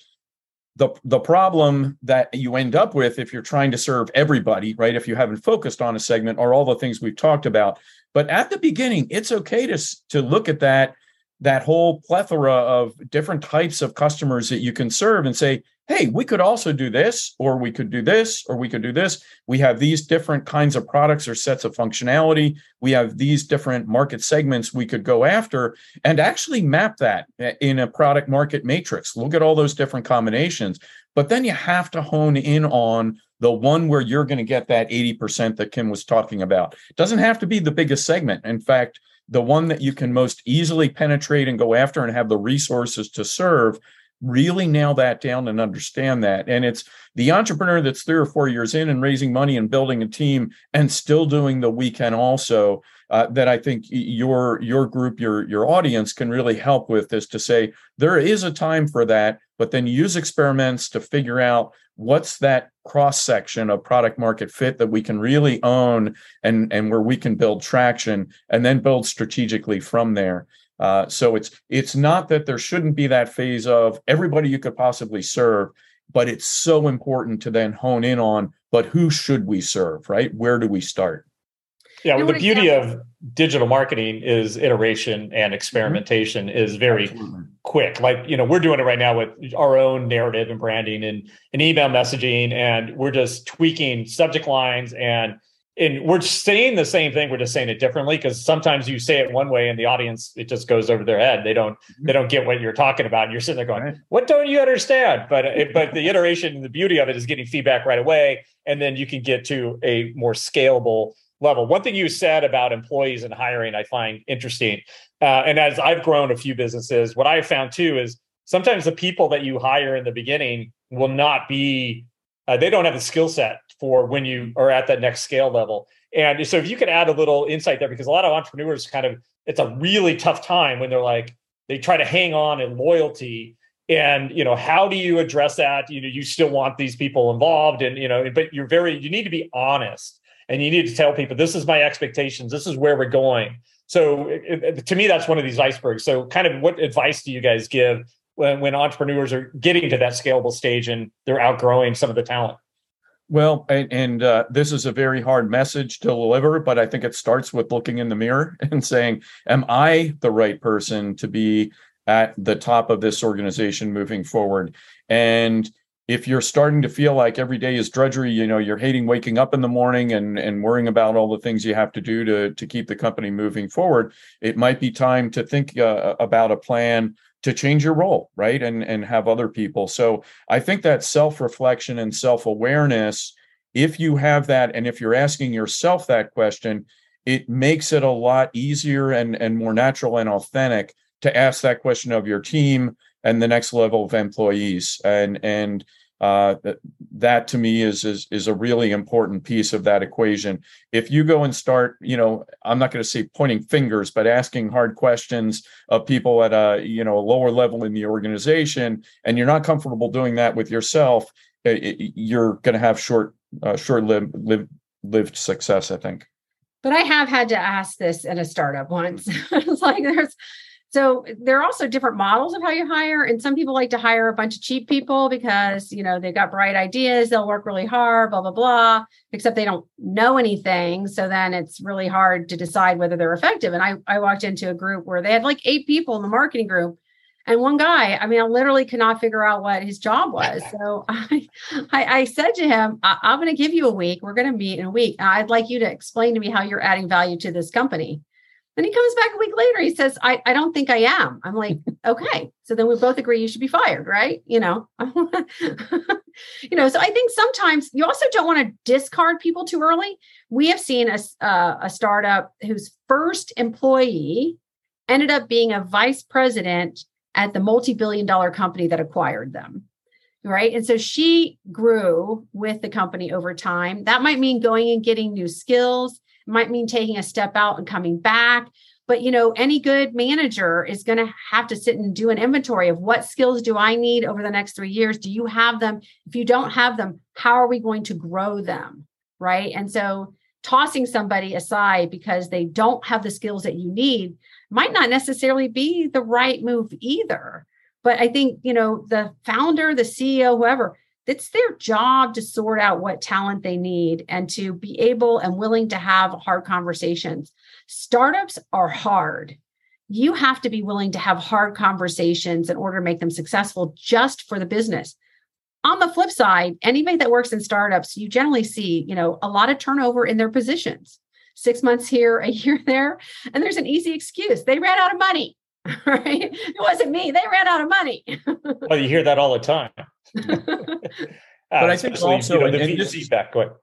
[SPEAKER 3] the the problem that you end up with if you're trying to serve everybody, right? If you haven't focused on a segment are all the things we've talked about. But at the beginning, it's okay to to look at that that whole plethora of different types of customers that you can serve and say, hey, we could also do this, or we could do this, or we could do this. We have these different kinds of products or sets of functionality. We have these different market segments we could go after and actually map that in a product market matrix. Look at all those different combinations. But then you have to hone in on the one where you're going to get that 80% that Kim was talking about. It doesn't have to be the biggest segment. In fact, the one that you can most easily penetrate and go after and have the resources to serve really nail that down and understand that. And it's the entrepreneur that's three or four years in and raising money and building a team and still doing the we can also uh, that i think your your group your your audience can really help with is to say there is a time for that but then use experiments to figure out what's that cross section of product market fit that we can really own and and where we can build traction and then build strategically from there uh, so it's it's not that there shouldn't be that phase of everybody you could possibly serve but it's so important to then hone in on but who should we serve right where do we start
[SPEAKER 2] yeah, well, the beauty of digital marketing is iteration and experimentation mm-hmm. is very Absolutely. quick. Like, you know, we're doing it right now with our own narrative and branding and, and email messaging, and we're just tweaking subject lines and and we're saying the same thing we're just saying it differently because sometimes you say it one way and the audience it just goes over their head they don't mm-hmm. they don't get what you're talking about and you're sitting there going right. what don't you understand but it, but the iteration and the beauty of it is getting feedback right away and then you can get to a more scalable level. One thing you said about employees and hiring, I find interesting. Uh, and as I've grown a few businesses, what I've found too is sometimes the people that you hire in the beginning will not be, uh, they don't have the skill set for when you are at that next scale level. And so if you could add a little insight there, because a lot of entrepreneurs kind of, it's a really tough time when they're like, they try to hang on in loyalty. And you know how do you address that? You know you still want these people involved and you know but you're very you need to be honest and you need to tell people this is my expectations. This is where we're going. So it, it, to me that's one of these icebergs. So kind of what advice do you guys give when, when entrepreneurs are getting to that scalable stage and they're outgrowing some of the talent
[SPEAKER 3] well, and, and uh, this is a very hard message to deliver, but I think it starts with looking in the mirror *laughs* and saying, Am I the right person to be at the top of this organization moving forward? And if you're starting to feel like every day is drudgery, you know, you're hating waking up in the morning and and worrying about all the things you have to do to to keep the company moving forward, it might be time to think uh, about a plan to change your role, right? And and have other people. So I think that self-reflection and self-awareness, if you have that and if you're asking yourself that question, it makes it a lot easier and and more natural and authentic to ask that question of your team and the next level of employees and and uh, that, that to me is, is is a really important piece of that equation. If you go and start, you know, I'm not going to say pointing fingers, but asking hard questions of people at a you know a lower level in the organization, and you're not comfortable doing that with yourself, it, you're going to have short uh, short lived lived lived success. I think.
[SPEAKER 4] But I have had to ask this at a startup once. *laughs* it's like there's so there are also different models of how you hire. And some people like to hire a bunch of cheap people because, you know, they've got bright ideas, they'll work really hard, blah, blah, blah, except they don't know anything. So then it's really hard to decide whether they're effective. And I, I walked into a group where they had like eight people in the marketing group. And one guy, I mean, I literally could not figure out what his job was. So *laughs* I, I, I said to him, I, am going to give you a week. We're going to meet in a week. I'd like you to explain to me how you're adding value to this company. Then he comes back a week later. He says, I, I don't think I am. I'm like, *laughs* okay. So then we both agree you should be fired, right? You know, *laughs* you know, so I think sometimes you also don't want to discard people too early. We have seen a, uh, a startup whose first employee ended up being a vice president at the multi-billion dollar company that acquired them right and so she grew with the company over time that might mean going and getting new skills might mean taking a step out and coming back. but you know any good manager is going to have to sit and do an inventory of what skills do i need over the next 3 years? Do you have them? If you don't have them how are we going to grow them right? And so tossing somebody aside because they don't have the skills that you need might not necessarily be the right move either. But i think you know the founder the ceo whoever it's their job to sort out what talent they need and to be able and willing to have hard conversations. Startups are hard. You have to be willing to have hard conversations in order to make them successful just for the business. On the flip side, anybody that works in startups, you generally see, you know, a lot of turnover in their positions. 6 months here, a year there, and there's an easy excuse. They ran out of money. *laughs* Right? It wasn't me. They ran out of money. *laughs*
[SPEAKER 2] well, you hear that all the time. *laughs*
[SPEAKER 3] but I think also
[SPEAKER 2] you know, the VC feedback. Go ahead.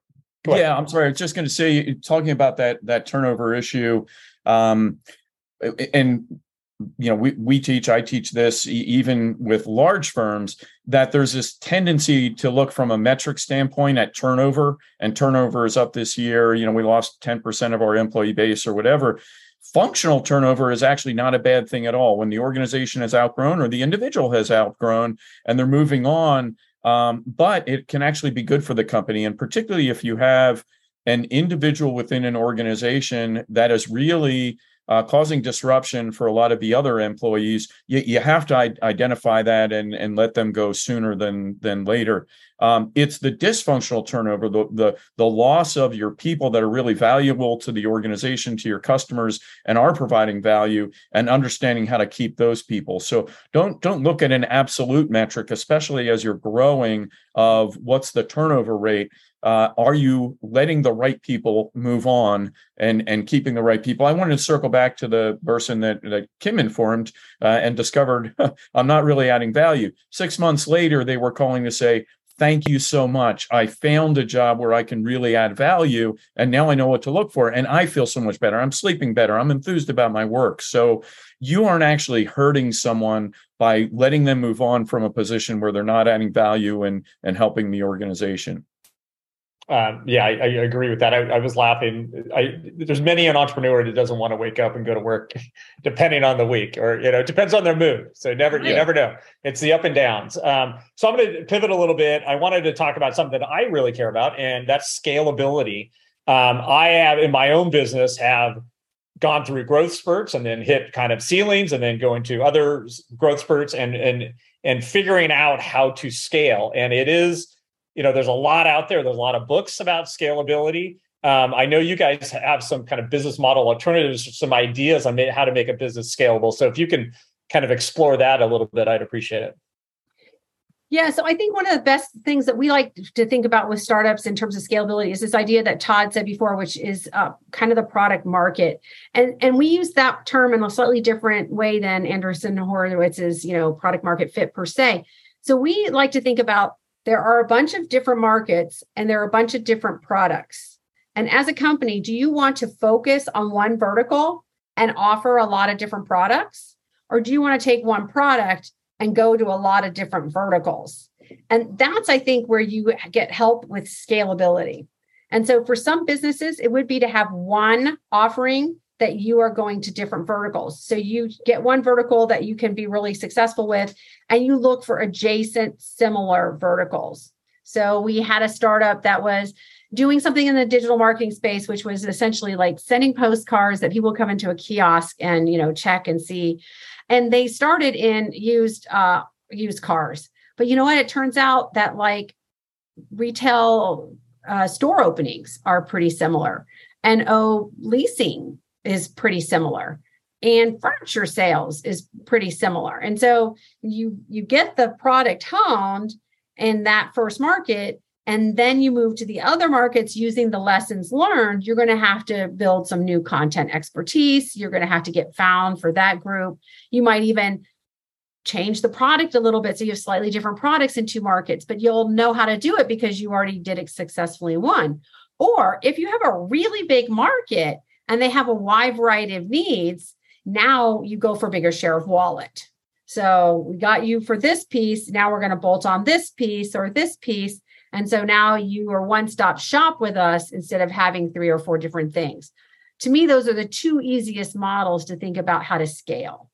[SPEAKER 3] Go ahead. Yeah, I'm sorry. I was just going to say, talking about that that turnover issue, um, and you know, we we teach, I teach this even with large firms that there's this tendency to look from a metric standpoint at turnover, and turnover is up this year. You know, we lost 10% of our employee base or whatever. Functional turnover is actually not a bad thing at all. When the organization has outgrown or the individual has outgrown and they're moving on, um, but it can actually be good for the company. And particularly if you have an individual within an organization that is really uh, causing disruption for a lot of the other employees, you, you have to I- identify that and, and let them go sooner than than later. Um, it's the dysfunctional turnover, the, the the loss of your people that are really valuable to the organization, to your customers, and are providing value, and understanding how to keep those people. So don't don't look at an absolute metric, especially as you're growing, of what's the turnover rate. Uh, are you letting the right people move on and and keeping the right people? I wanted to circle back to the person that, that kim informed uh, and discovered *laughs* i'm not really adding value. Six months later they were calling to say thank you so much. I found a job where i can really add value and now i know what to look for and i feel so much better. I'm sleeping better. I'm enthused about my work. So you aren't actually hurting someone by letting them move on from a position where they're not adding value and and helping the organization
[SPEAKER 2] um, yeah, I, I, agree with that. I, I was laughing. I, there's many an entrepreneur that doesn't want to wake up and go to work, *laughs* depending on the week, or you know, it depends on their mood. So never, you never know. It's the up and downs. Um, so I'm going to pivot a little bit. I wanted to talk about something that I really care about, and that's scalability. Um, I have in my own business have gone through growth spurts and then hit kind of ceilings, and then going to other growth spurts, and and and figuring out how to scale. And it is you know, there's a lot out there. There's a lot of books about scalability. Um, I know you guys have some kind of business model alternatives, some ideas on how to make a business scalable. So if you can kind of explore that a little bit, I'd appreciate it.
[SPEAKER 4] Yeah, so I think one of the best things that we like to think about with startups in terms of scalability is this idea that Todd said before, which is uh, kind of the product market, and and we use that term in a slightly different way than Andreessen Horowitz's you know product market fit per se. So we like to think about there are a bunch of different markets and there are a bunch of different products. And as a company, do you want to focus on one vertical and offer a lot of different products? Or do you want to take one product and go to a lot of different verticals? And that's, I think, where you get help with scalability. And so for some businesses, it would be to have one offering that you are going to different verticals. So you get one vertical that you can be really successful with, and you look for adjacent, similar verticals. So we had a startup that was doing something in the digital marketing space, which was essentially like sending postcards that people come into a kiosk and you know check and see. And they started in used uh, used cars, but you know what? It turns out that like retail uh, store openings are pretty similar, and oh, leasing is pretty similar. And furniture sales is pretty similar. And so you you get the product honed in that first market and then you move to the other markets using the lessons learned you're going to have to build some new content expertise. You're going to have to get found for that group. You might even change the product a little bit so you have slightly different products in two markets but you'll know how to do it because you already did it successfully in one. Or if you have a really big market and they have a wide variety of needs, now you go for bigger share of wallet. So we got you for this piece. Now we're going to bolt on this piece or this piece. And so now you are one stop shop with us instead of having three or four different things. to me, those are the two easiest models to think about how to scale.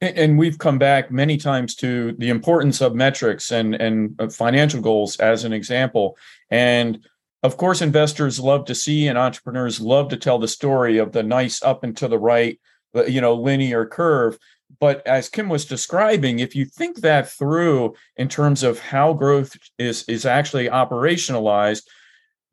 [SPEAKER 3] And we've come back many times to the importance of metrics and and uh, financial goals as an example. And of course, investors love to see and entrepreneurs love to tell the story of the nice up and to the right, you know, linear curve. But as Kim was describing, if you think that through in terms of how growth is is actually operationalized,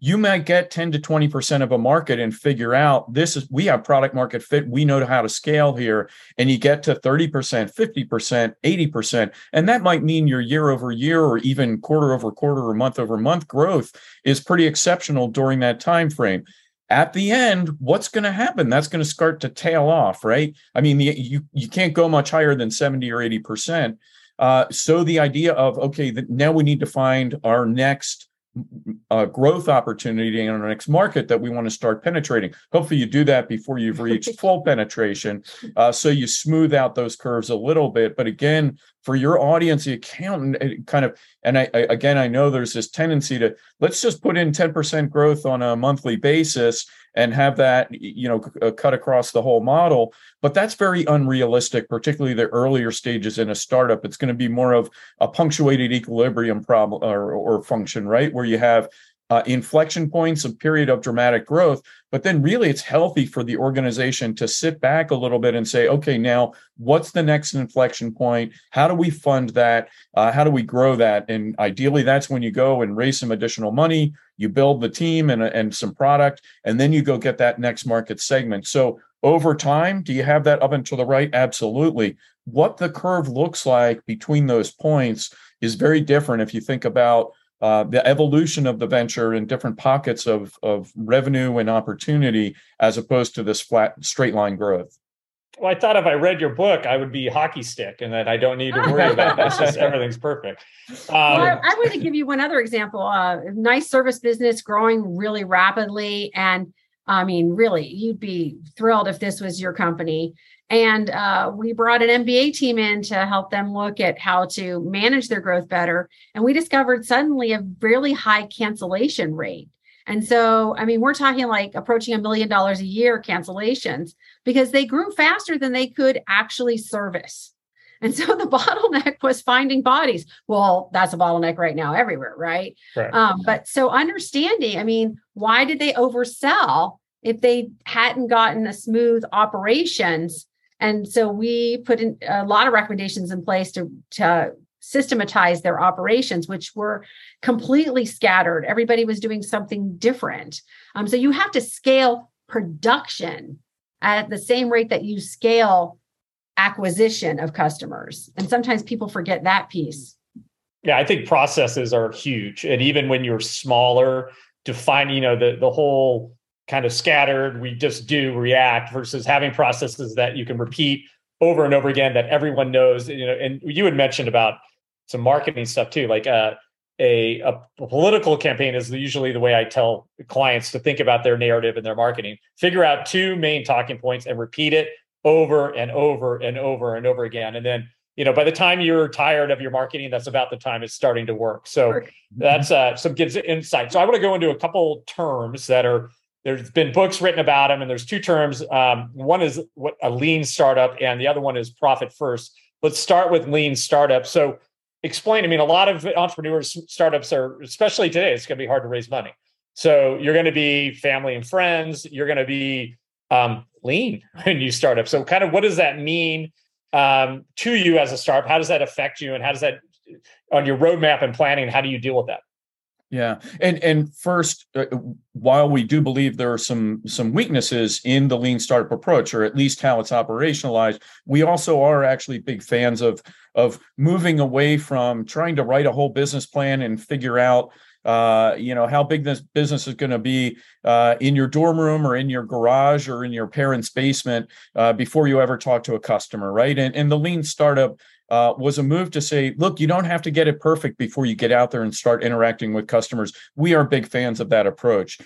[SPEAKER 3] you might get 10 to 20% of a market and figure out this is we have product market fit we know how to scale here. And you get to 30% 50% 80% and that might mean your year over year or even quarter over quarter or month over month growth is pretty exceptional during that time frame. At the end what's going to happen? That's going to start to tail off right? I mean you you can't go much higher than 70 or 80% uh, so the idea of okay now we need to find our next uh, growth opportunity in our next market that we want to start penetrating. Hopefully, you do that before you've reached *laughs* full penetration, uh, so you smooth out those curves a little bit. But again, for your audience, the accountant, kind of, and I, I again, I know there's this tendency to let's just put in 10% growth on a monthly basis and have that you know uh, cut across the whole model. But that's very unrealistic particularly the earlier stages in a startup. It's going to be more of a punctuated equilibrium problem or, or function right? Where you have uh, inflection points, a period of dramatic growth. But then, really, it's healthy for the organization to sit back a little bit and say, okay, now what's the next inflection point? How do we fund that? Uh, how do we grow that? And ideally, that's when you go and raise some additional money, you build the team and, and some product, and then you go get that next market segment. So, over time, do you have that up and to the right? Absolutely. What the curve looks like between those points is very different if you think about uh, the evolution of the venture in different pockets of, of revenue and opportunity as opposed to this flat straight line growth
[SPEAKER 2] well, I thought if I read your book, I would be hockey stick, and that I don't need to worry about this. Just everything's perfect.
[SPEAKER 4] Um, well, I, I want to give you one other example. Uh, nice service business growing really rapidly, and I mean, really, you'd be thrilled if this was your company. And uh, we brought an MBA team in to help them look at how to manage their growth better. And we discovered suddenly a really high cancellation rate. And so, I mean, we're talking like approaching a million dollars a year cancellations because they grew faster than they could actually service. And so the *laughs* bottleneck was finding bodies. Well, that's a bottleneck right now everywhere, right? right. Um, but so understanding, I mean, why did they oversell if they hadn't gotten a smooth operations and so we put in a lot of recommendations in place to, to systematize their operations, which were completely scattered. Everybody was doing something different. Um, so you have to scale production at the same rate that you scale acquisition of customers. And sometimes people forget that piece.
[SPEAKER 2] Yeah, I think processes are huge. And even when you're smaller, define, you know, the the whole kind of scattered, we just do react versus having processes that you can repeat over and over again that everyone knows. You know, and you had mentioned about some marketing stuff too, like uh, a, a political campaign is usually the way I tell clients to think about their narrative and their marketing. Figure out two main talking points and repeat it over and over and over and over again. And then, you know, by the time you're tired of your marketing, that's about the time it's starting to work. So that's uh, some gives insight. So I want to go into a couple terms that are there's been books written about them, and there's two terms. Um, one is what a lean startup, and the other one is profit first. Let's start with lean startup. So, explain. I mean, a lot of entrepreneurs, startups are, especially today, it's going to be hard to raise money. So, you're going to be family and friends. You're going to be um, lean *laughs* when you start up. So, kind of, what does that mean um, to you as a startup? How does that affect you, and how does that on your roadmap and planning? How do you deal with that?
[SPEAKER 3] Yeah, and and first, uh, while we do believe there are some some weaknesses in the lean startup approach, or at least how it's operationalized, we also are actually big fans of of moving away from trying to write a whole business plan and figure out uh, you know how big this business is going to be uh, in your dorm room or in your garage or in your parents' basement uh, before you ever talk to a customer, right? And and the lean startup uh, was a move to say, look, you don't have to get it perfect before you get out there and start interacting with customers. We are big fans of that approach.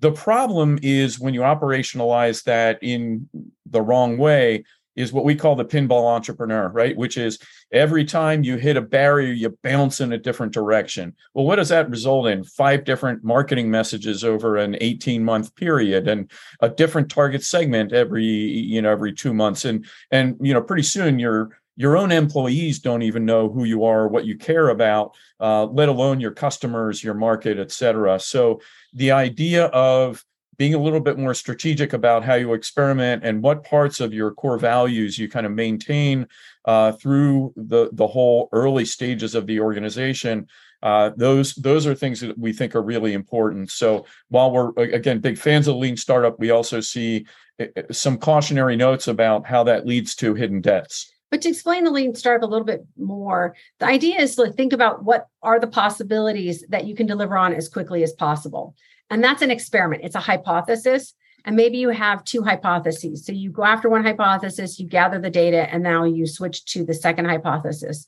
[SPEAKER 3] The problem is when you operationalize that in the wrong way, is what we call the pinball entrepreneur, right? Which is every time you hit a barrier, you bounce in a different direction. Well, what does that result in? Five different marketing messages over an 18 month period and a different target segment every, you know, every two months. And, and, you know, pretty soon your, your own employees don't even know who you are, what you care about, uh, let alone your customers, your market, et cetera. So the idea of being a little bit more strategic about how you experiment and what parts of your core values you kind of maintain uh, through the the whole early stages of the organization. Uh, those those are things that we think are really important. So while we're again big fans of lean startup, we also see uh, uh, some cautionary notes about how that leads to hidden debts.
[SPEAKER 4] But to explain the lean startup a little bit more, the idea is to think about what are the possibilities that you can deliver on as quickly as possible. And that's an experiment, it's a hypothesis. And maybe you have two hypotheses. So you go after one hypothesis, you gather the data, and now you switch to the second hypothesis.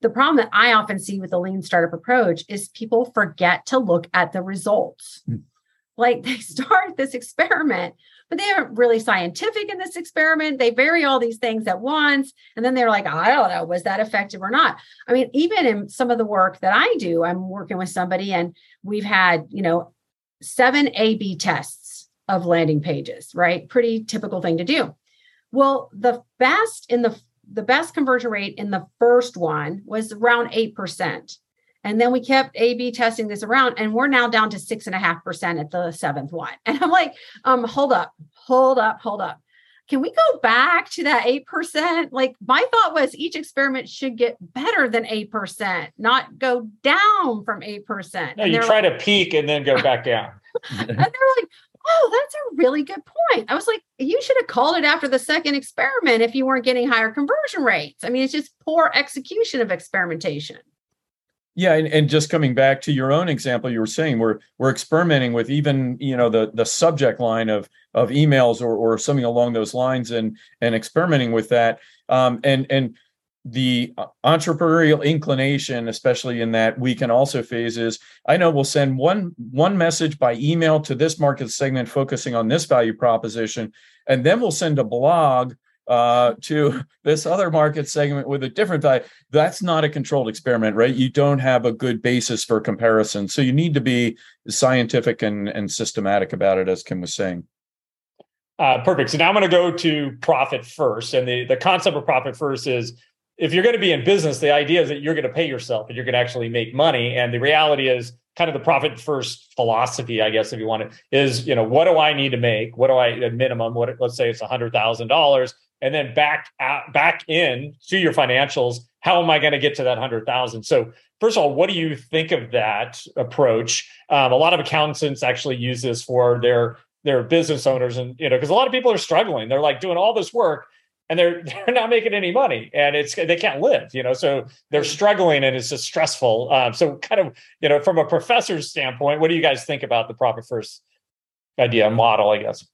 [SPEAKER 4] The problem that I often see with the lean startup approach is people forget to look at the results. Mm. Like they *laughs* start this experiment, but they aren't really scientific in this experiment. They vary all these things at once. And then they're like, I don't know, was that effective or not? I mean, even in some of the work that I do, I'm working with somebody and we've had, you know, seven A B tests of landing pages, right? Pretty typical thing to do. Well, the best in the the best conversion rate in the first one was around 8%. And then we kept A B testing this around, and we're now down to six and a half percent at the seventh one. *laughs* And I'm like, um, hold up, hold up, hold up. Can we go back to that 8%? Like, my thought was each experiment should get better than 8%, not go down from 8%.
[SPEAKER 2] No, you try like, to peak and then go *laughs* back down.
[SPEAKER 4] and they're like, oh, that's a really good point. I was like, you should have called it after the second experiment if you weren't getting higher conversion rates. I mean, it's just poor execution of experimentation.
[SPEAKER 3] Yeah, and, and just coming back to your own example, you were saying we're we're experimenting with even you know the the subject line of of emails or or something along those lines, and and experimenting with that, um, and and the entrepreneurial inclination, especially in that we can also phases, I know we'll send one one message by email to this market segment focusing on this value proposition, and then we'll send a blog uh, to this other market segment with a different value. That's not a controlled experiment, right? You don't have a good basis for comparison. So you need to be scientific and, and systematic about it, as Kim was saying.
[SPEAKER 2] Uh, perfect. So now I'm going to go to profit first. And the, the concept of profit first is if you're going to be in business, the idea is that you're going to pay yourself and you're going to actually make money. And the reality is kind of the profit first philosophy, I guess, if you want it, is, you know, what do I need to make? What do I, at minimum, what, let's say it's a hundred thousand dollars and then back out, back in to your financials. How am I going to get to that hundred thousand? So first of all, what do you think of that approach? Um, a lot of accountants actually use this for their their business owners, and you know, because a lot of people are struggling. They're like doing all this work and they're *laughs* they're not making any money and it's they can't live you know so they're struggling and it's just stressful um, so kind of you know from a professor's standpoint what do you guys think about the profit first idea model i guess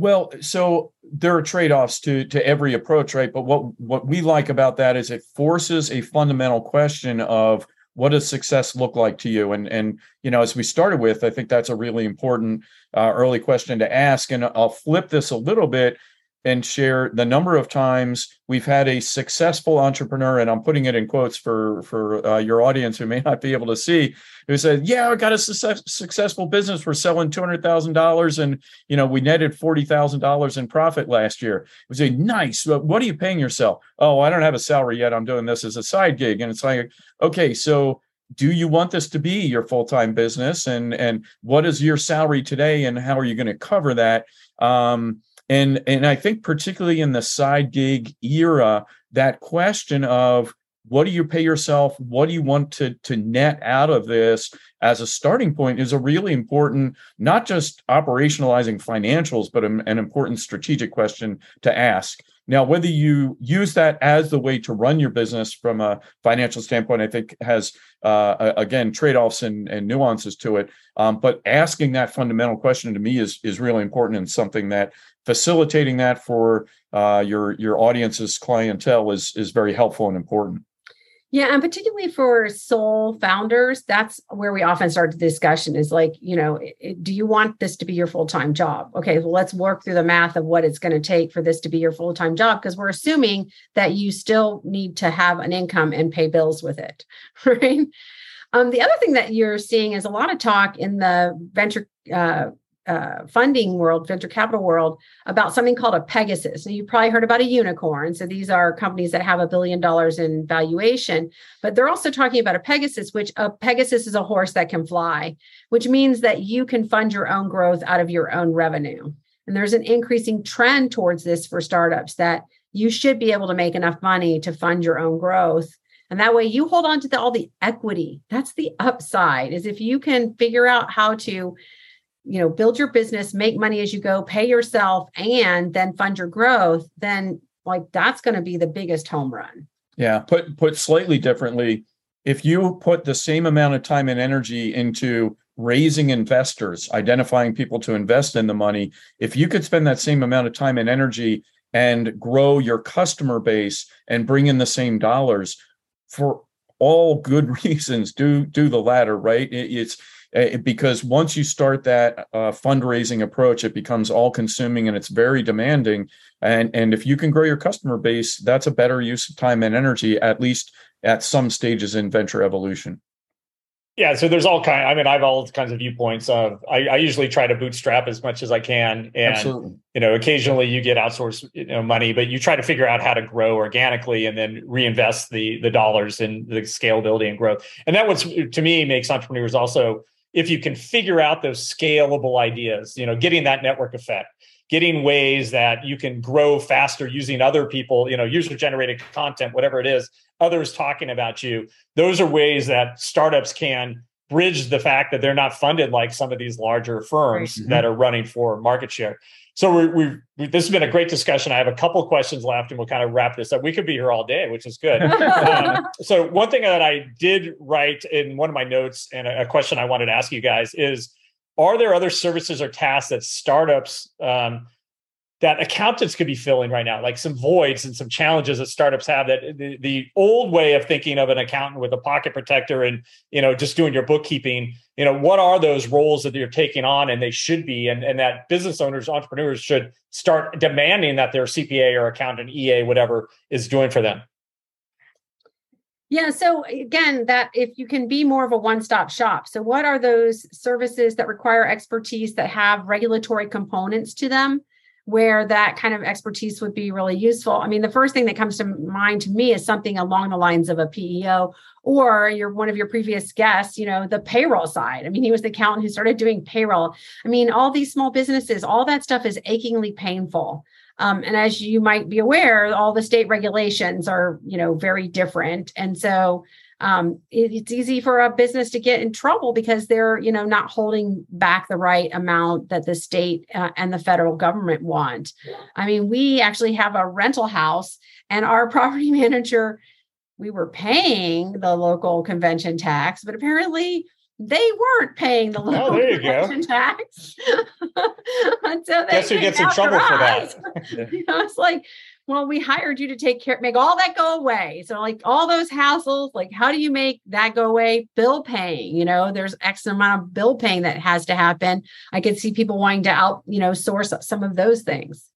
[SPEAKER 3] well, so there are trade-offs to to every approach, right? But what what we like about that is it forces a fundamental question of what does success look like to you? And and you know, as we started with, I think that's a really important uh, early question to ask. And I'll flip this a little bit and share the number of times we've had a successful entrepreneur and i'm putting it in quotes for for uh, your audience who may not be able to see who said yeah i got a success, successful business. We're selling $200000 and you know we netted $40000 in profit last year. We say nice. But what are you paying yourself? Oh i don't have a salary yet. I'm doing this as a side gig. And it's like okay so do you want this to be your full-time business? And and what is your salary today and how are you going to cover that? Um, and and i think particularly in the side gig era that question of what do you pay yourself? What do you want to to net out of this as a starting point is a really important not just operationalizing financials but an, an important strategic question to ask now, whether you use that as the way to run your business from a financial standpoint, I think has uh, again trade-offs and, and, nuances to it. Um, but asking that fundamental question to me is is really important and something that facilitating that for uh, your your audience's clientele is is very helpful and important.
[SPEAKER 4] Yeah, and particularly for sole founders, that's where we often start the discussion is like, you know, do you want this to be your full-time job? Okay, well, let's work through the math of what it's going to take for this to be your full-time job because we're assuming that you still need to have an income and pay bills with it, *laughs* right? Um, the other thing that you're seeing is a lot of talk in the venture uh, uh, funding world, venture capital world, about something called a Pegasus. And you probably heard about a unicorn. So these are companies that have a billion dollars in valuation, but they're also talking about a Pegasus, which a Pegasus is a horse that can fly, which means that you can fund your own growth out of your own revenue. And there's an increasing trend towards this for startups that you should be able to make enough money to fund your own growth. And that way you hold on to the, all the equity. That's the upside is if you can figure out how to you know build your business make money as you go pay yourself and then fund your growth then like that's going to be the biggest home run.
[SPEAKER 3] Yeah put put slightly differently if you put the same amount of time and energy into raising investors identifying people to invest in the money if you could spend that same amount of time and energy and grow your customer base and bring in the same dollars for all good *laughs* reasons do do the latter right? It, it's Eh, because once you start that uh, fundraising approach, it becomes all consuming and it's very demanding. And, and if you can grow your customer base, that's a better use of time and energy, at least at some stages in venture evolution.
[SPEAKER 2] Yeah, so there's all kind. I mean, I have all kinds of viewpoints. Of I, I, usually try to bootstrap as much as I can, and Absolutely. you know, occasionally you get outsourced you know, money, but you try to figure out how to grow organically and then reinvest the the dollars in the scalability and growth. And that what's to me makes entrepreneurs also if you can figure out those scalable ideas, you know, getting that network effect, getting ways that you can grow faster using other people, you know, user generated content, whatever it is, others talking about you. Those are ways that startups can bridge the fact that they're not funded like some of these larger firms right. that mm-hmm. are running for market share. So we, we, we, this has been a great discussion. I have a couple questions left, and we'll kind of wrap this up. We could be here all day, which is good. *laughs* um, so one thing that I did write in one of my notes, and a, a, question I wanted to ask you guys is: Are there other services or tasks that startups um, that accountants could be filling right now, like some voids and some challenges that startups have that the, the old way of thinking of an accountant with a pocket protector and, you know, just doing your bookkeeping, you know, what are those roles that you're taking on and they should be, and, and that business owners, entrepreneurs should start demanding that their CPA or accountant, EA, whatever is doing for them?
[SPEAKER 4] Yeah. So again, that if you can be more of a one-stop shop. So what are those services that require expertise that have regulatory components to them? Where that kind of expertise would be really useful. I mean, the first thing that comes to mind to me is something along the lines of a PEO or you're one of your previous guests, you know, the payroll side. I mean, he was the accountant who started doing payroll. I mean, all these small businesses, all that stuff is achingly painful. Um, and as you might be aware, all the state regulations are, you know, very different. And so um, it, it's easy for a business to get in trouble because they're you know not holding back the right amount that the state uh, and the federal government want i mean we actually have a rental house and our *laughs* property manager we were paying the local convention tax but apparently they weren't paying the oh, local oh, convention tax.
[SPEAKER 2] and *laughs* so they Guess who gets in trouble for that? *laughs*
[SPEAKER 4] you know, it's like, well, we hired you to take care, make all that go away. So, like all those hassles, like how do you make that go away? Bill paying, you know, there's X amount of bill paying that has to happen. I could see people wanting to out, you know, source some of those things.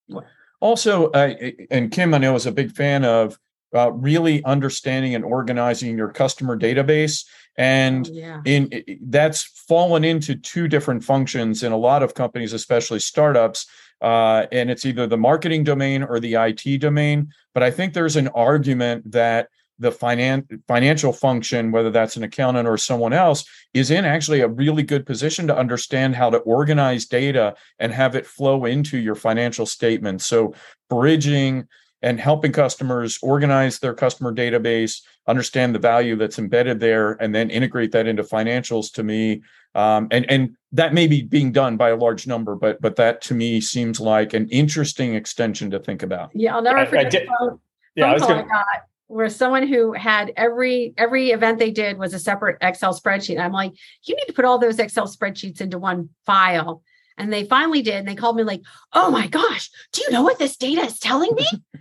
[SPEAKER 3] Also, uh, and Kim, I know is a big fan of uh, really understanding and organizing your customer database and oh, yeah. in that's fallen into two different functions in a lot of companies especially startups uh, and it's either the marketing domain or the IT domain. But I think there's an argument that the finan- financial function, whether that's an accountant or someone else, is in actually a really good position to understand how to organize data and have it flow into your financial statements. So bridging and helping customers organize their customer database, understand the value that's embedded there, and then integrate that into financials to me. Um, and and that may be being done by a large number, but but that to me seems like an interesting extension to think about.
[SPEAKER 4] Yeah, I'll never forget I, I did, the phone, yeah, phone call gonna, I got where someone who had every every event they did was a separate Excel spreadsheet. I'm like, you need to put all those Excel spreadsheets into one file. And they finally did. And they called me like, oh my gosh, do you know what this data is telling me? *laughs*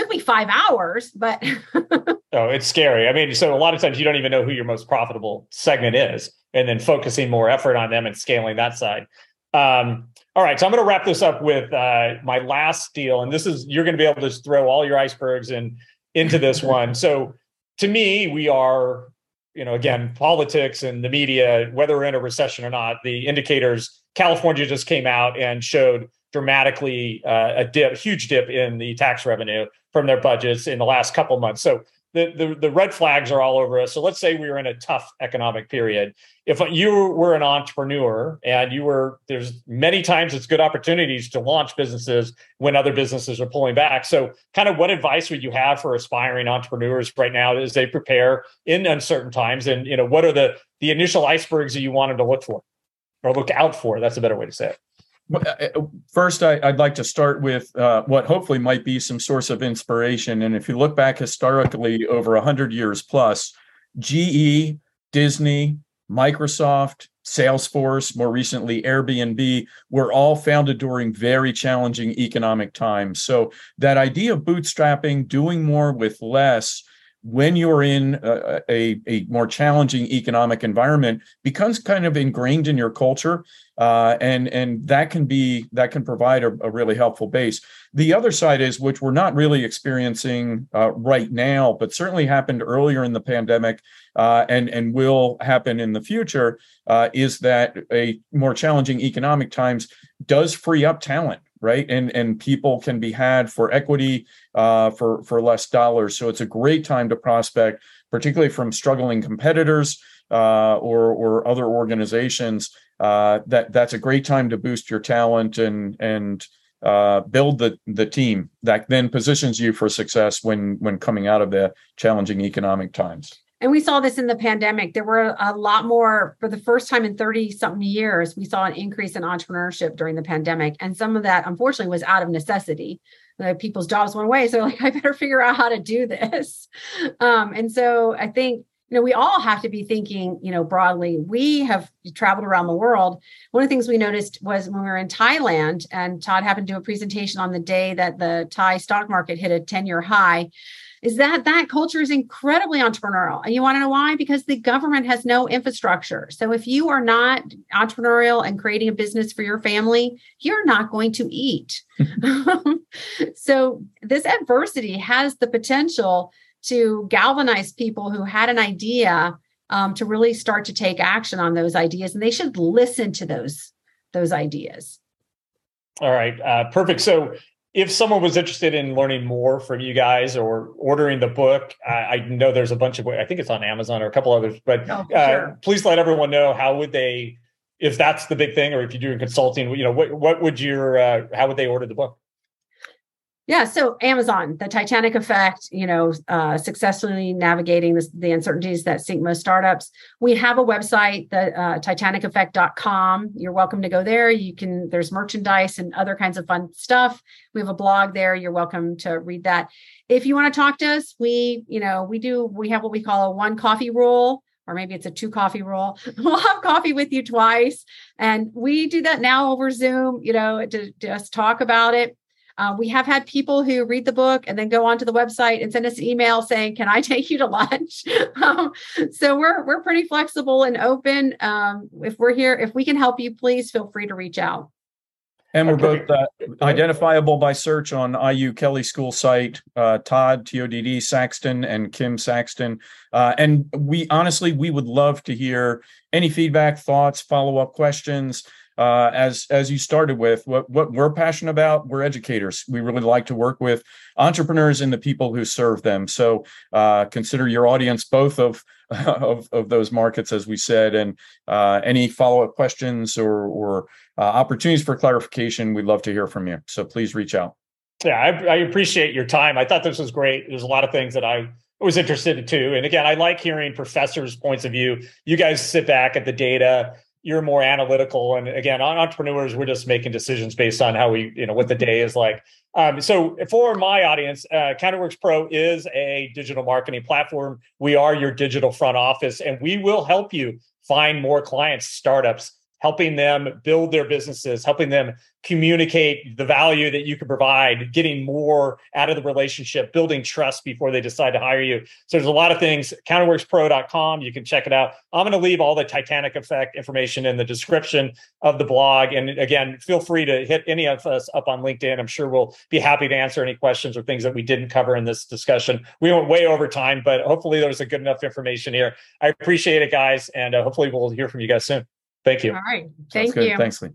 [SPEAKER 4] took me five hours, but *laughs*
[SPEAKER 2] Oh, it's scary. I mean, so a lot of times you don't even know who your most profitable segment is, and then focusing more effort on them and scaling that side. Um, all right, so I'm going to wrap this up with uh, my last deal, and this is you're going to be able to throw all your icebergs in into this *laughs* one. So, to me, we are, you know, again, politics and the media, whether we're in a recession or not, the indicators. California just came out and showed dramatically uh, a dip, huge dip in the tax revenue from their budgets in the last couple months. So the, the, the red flags are all over us. So let's say we were in a tough economic period. If you were an entrepreneur and you were, there's many times it's good opportunities to launch businesses when other businesses are pulling back. So, kind of what advice would you have for aspiring entrepreneurs right now as they prepare in uncertain times? And you know, what are the the initial icebergs that you want them to look for or look out for? That's a better way to say it.
[SPEAKER 3] Uh, uh, first, I, would like to start with uh, what hopefully might be some source of inspiration. And if you look back historically over 100 years plus, GE, Disney, Microsoft, Salesforce, more recently Airbnb, were all founded during very challenging economic times. So that idea of bootstrapping, doing more with less, when you're in a, a, a, more challenging economic environment becomes kind of ingrained in your culture uh, and and that can be that can provide a, a, really helpful base. The other side is which we're not really experiencing uh, right now but certainly happened earlier in the pandemic uh, and and will happen in the future uh, is that a more challenging economic times does free up talent right? And and people can be had for equity uh, for for less dollars. So it's a great time to prospect, particularly from struggling competitors uh, or or other organizations. Uh, that that's a great time to boost your talent and and uh, build the the team that then positions you for success when when coming out of the challenging economic times
[SPEAKER 4] and we saw this in the pandemic. There were a lot more for the first time in 30 something years we saw an increase in entrepreneurship during the pandemic. And some of that unfortunately was out of necessity. Like people's jobs went away so *laughs* like i better figure out how to do this. Um, and so i think you know we all have to be thinking you know broadly. We have traveled around the world. One of the things we noticed was when we were in thailand and todd happened to do a presentation on the day that the thai stock market hit a 10 year high is that that culture is incredibly entrepreneurial. And you want to know why? Because the government has no infrastructure. So if you are not entrepreneurial and creating a business for your family, you're not going to eat. *laughs* *laughs* so this adversity has the potential to galvanize people who had an idea um, to really start to take action on those ideas and they should listen to those those ideas
[SPEAKER 2] all right uh, perfect so if someone was interested in learning more from you guys or ordering the book, I, I know there's a bunch of. I think it's on Amazon or a couple others. But oh, uh, sure. please let everyone know how would they, if that's the big thing, or if you're doing consulting, you know, what what would your uh, how would they order the book?
[SPEAKER 4] Yeah, so Amazon, the Titanic effect, you know, uh, successfully navigating the uncertainties that sink most startups. We have a website, the uh, titaniceffect.com. You're welcome to go there. You can, there's merchandise and other kinds of fun stuff. We have a blog there. You're welcome to read that. If you want to talk to us, we, you know, we do, we have what we call a one coffee rule or maybe it's a two coffee rule. *laughs* We'll have coffee with you twice. And we do that now over Zoom, you know, to just talk about it. Uh, we have had people who read the book and then go onto the website and send us an email saying, "Can I *laughs* take you to lunch?" *laughs* um, so we're we're pretty flexible and open. Um, if we're here, if we can help you, please feel free to reach out.
[SPEAKER 3] And we're both uh, identifiable by search on IU Kelley School site. Uh, Todd T O D D Saxton and Kim Saxton. Uh, and we honestly, we would love to hear any feedback, thoughts, follow up questions uh, as as you started with what what we're passionate about we're educators. We really like to work with entrepreneurs and the people who serve them. So uh, consider your audience both of, *laughs* of of those markets as we said and uh, any follow-up questions or or uh, opportunities for clarification we'd love to hear from you. So please reach out.
[SPEAKER 2] Yeah I, I appreciate your time. I thought this was great. There's a lot of things that i was interested in too. And again i like hearing professors points of view. You guys sit back at the data you're more analytical. And again on entrepreneurs we're just making decisions based on how we you know what the day is like. Um, so for my audience uh, CountingWorks pro is a digital marketing platform. We are your digital front office and we will help you find more clients startups helping them build their businesses, helping them communicate the value that you can provide, getting more out of the relationship, building trust before they decide to hire you. So there's a lot of things. CountingWorksPro.com, you can check it out. I'm going to leave all the Titanic effect information in the description of the blog. And again, feel free to hit any of us up on LinkedIn. I'm sure we'll be happy to answer any questions or things that we didn't cover in this discussion. We went way over time, but hopefully there's a good enough information here. I appreciate it, guys. And uh, hopefully we'll hear from you guys soon. Thank you.
[SPEAKER 4] All right. Thank you.
[SPEAKER 3] Thanks, Lee.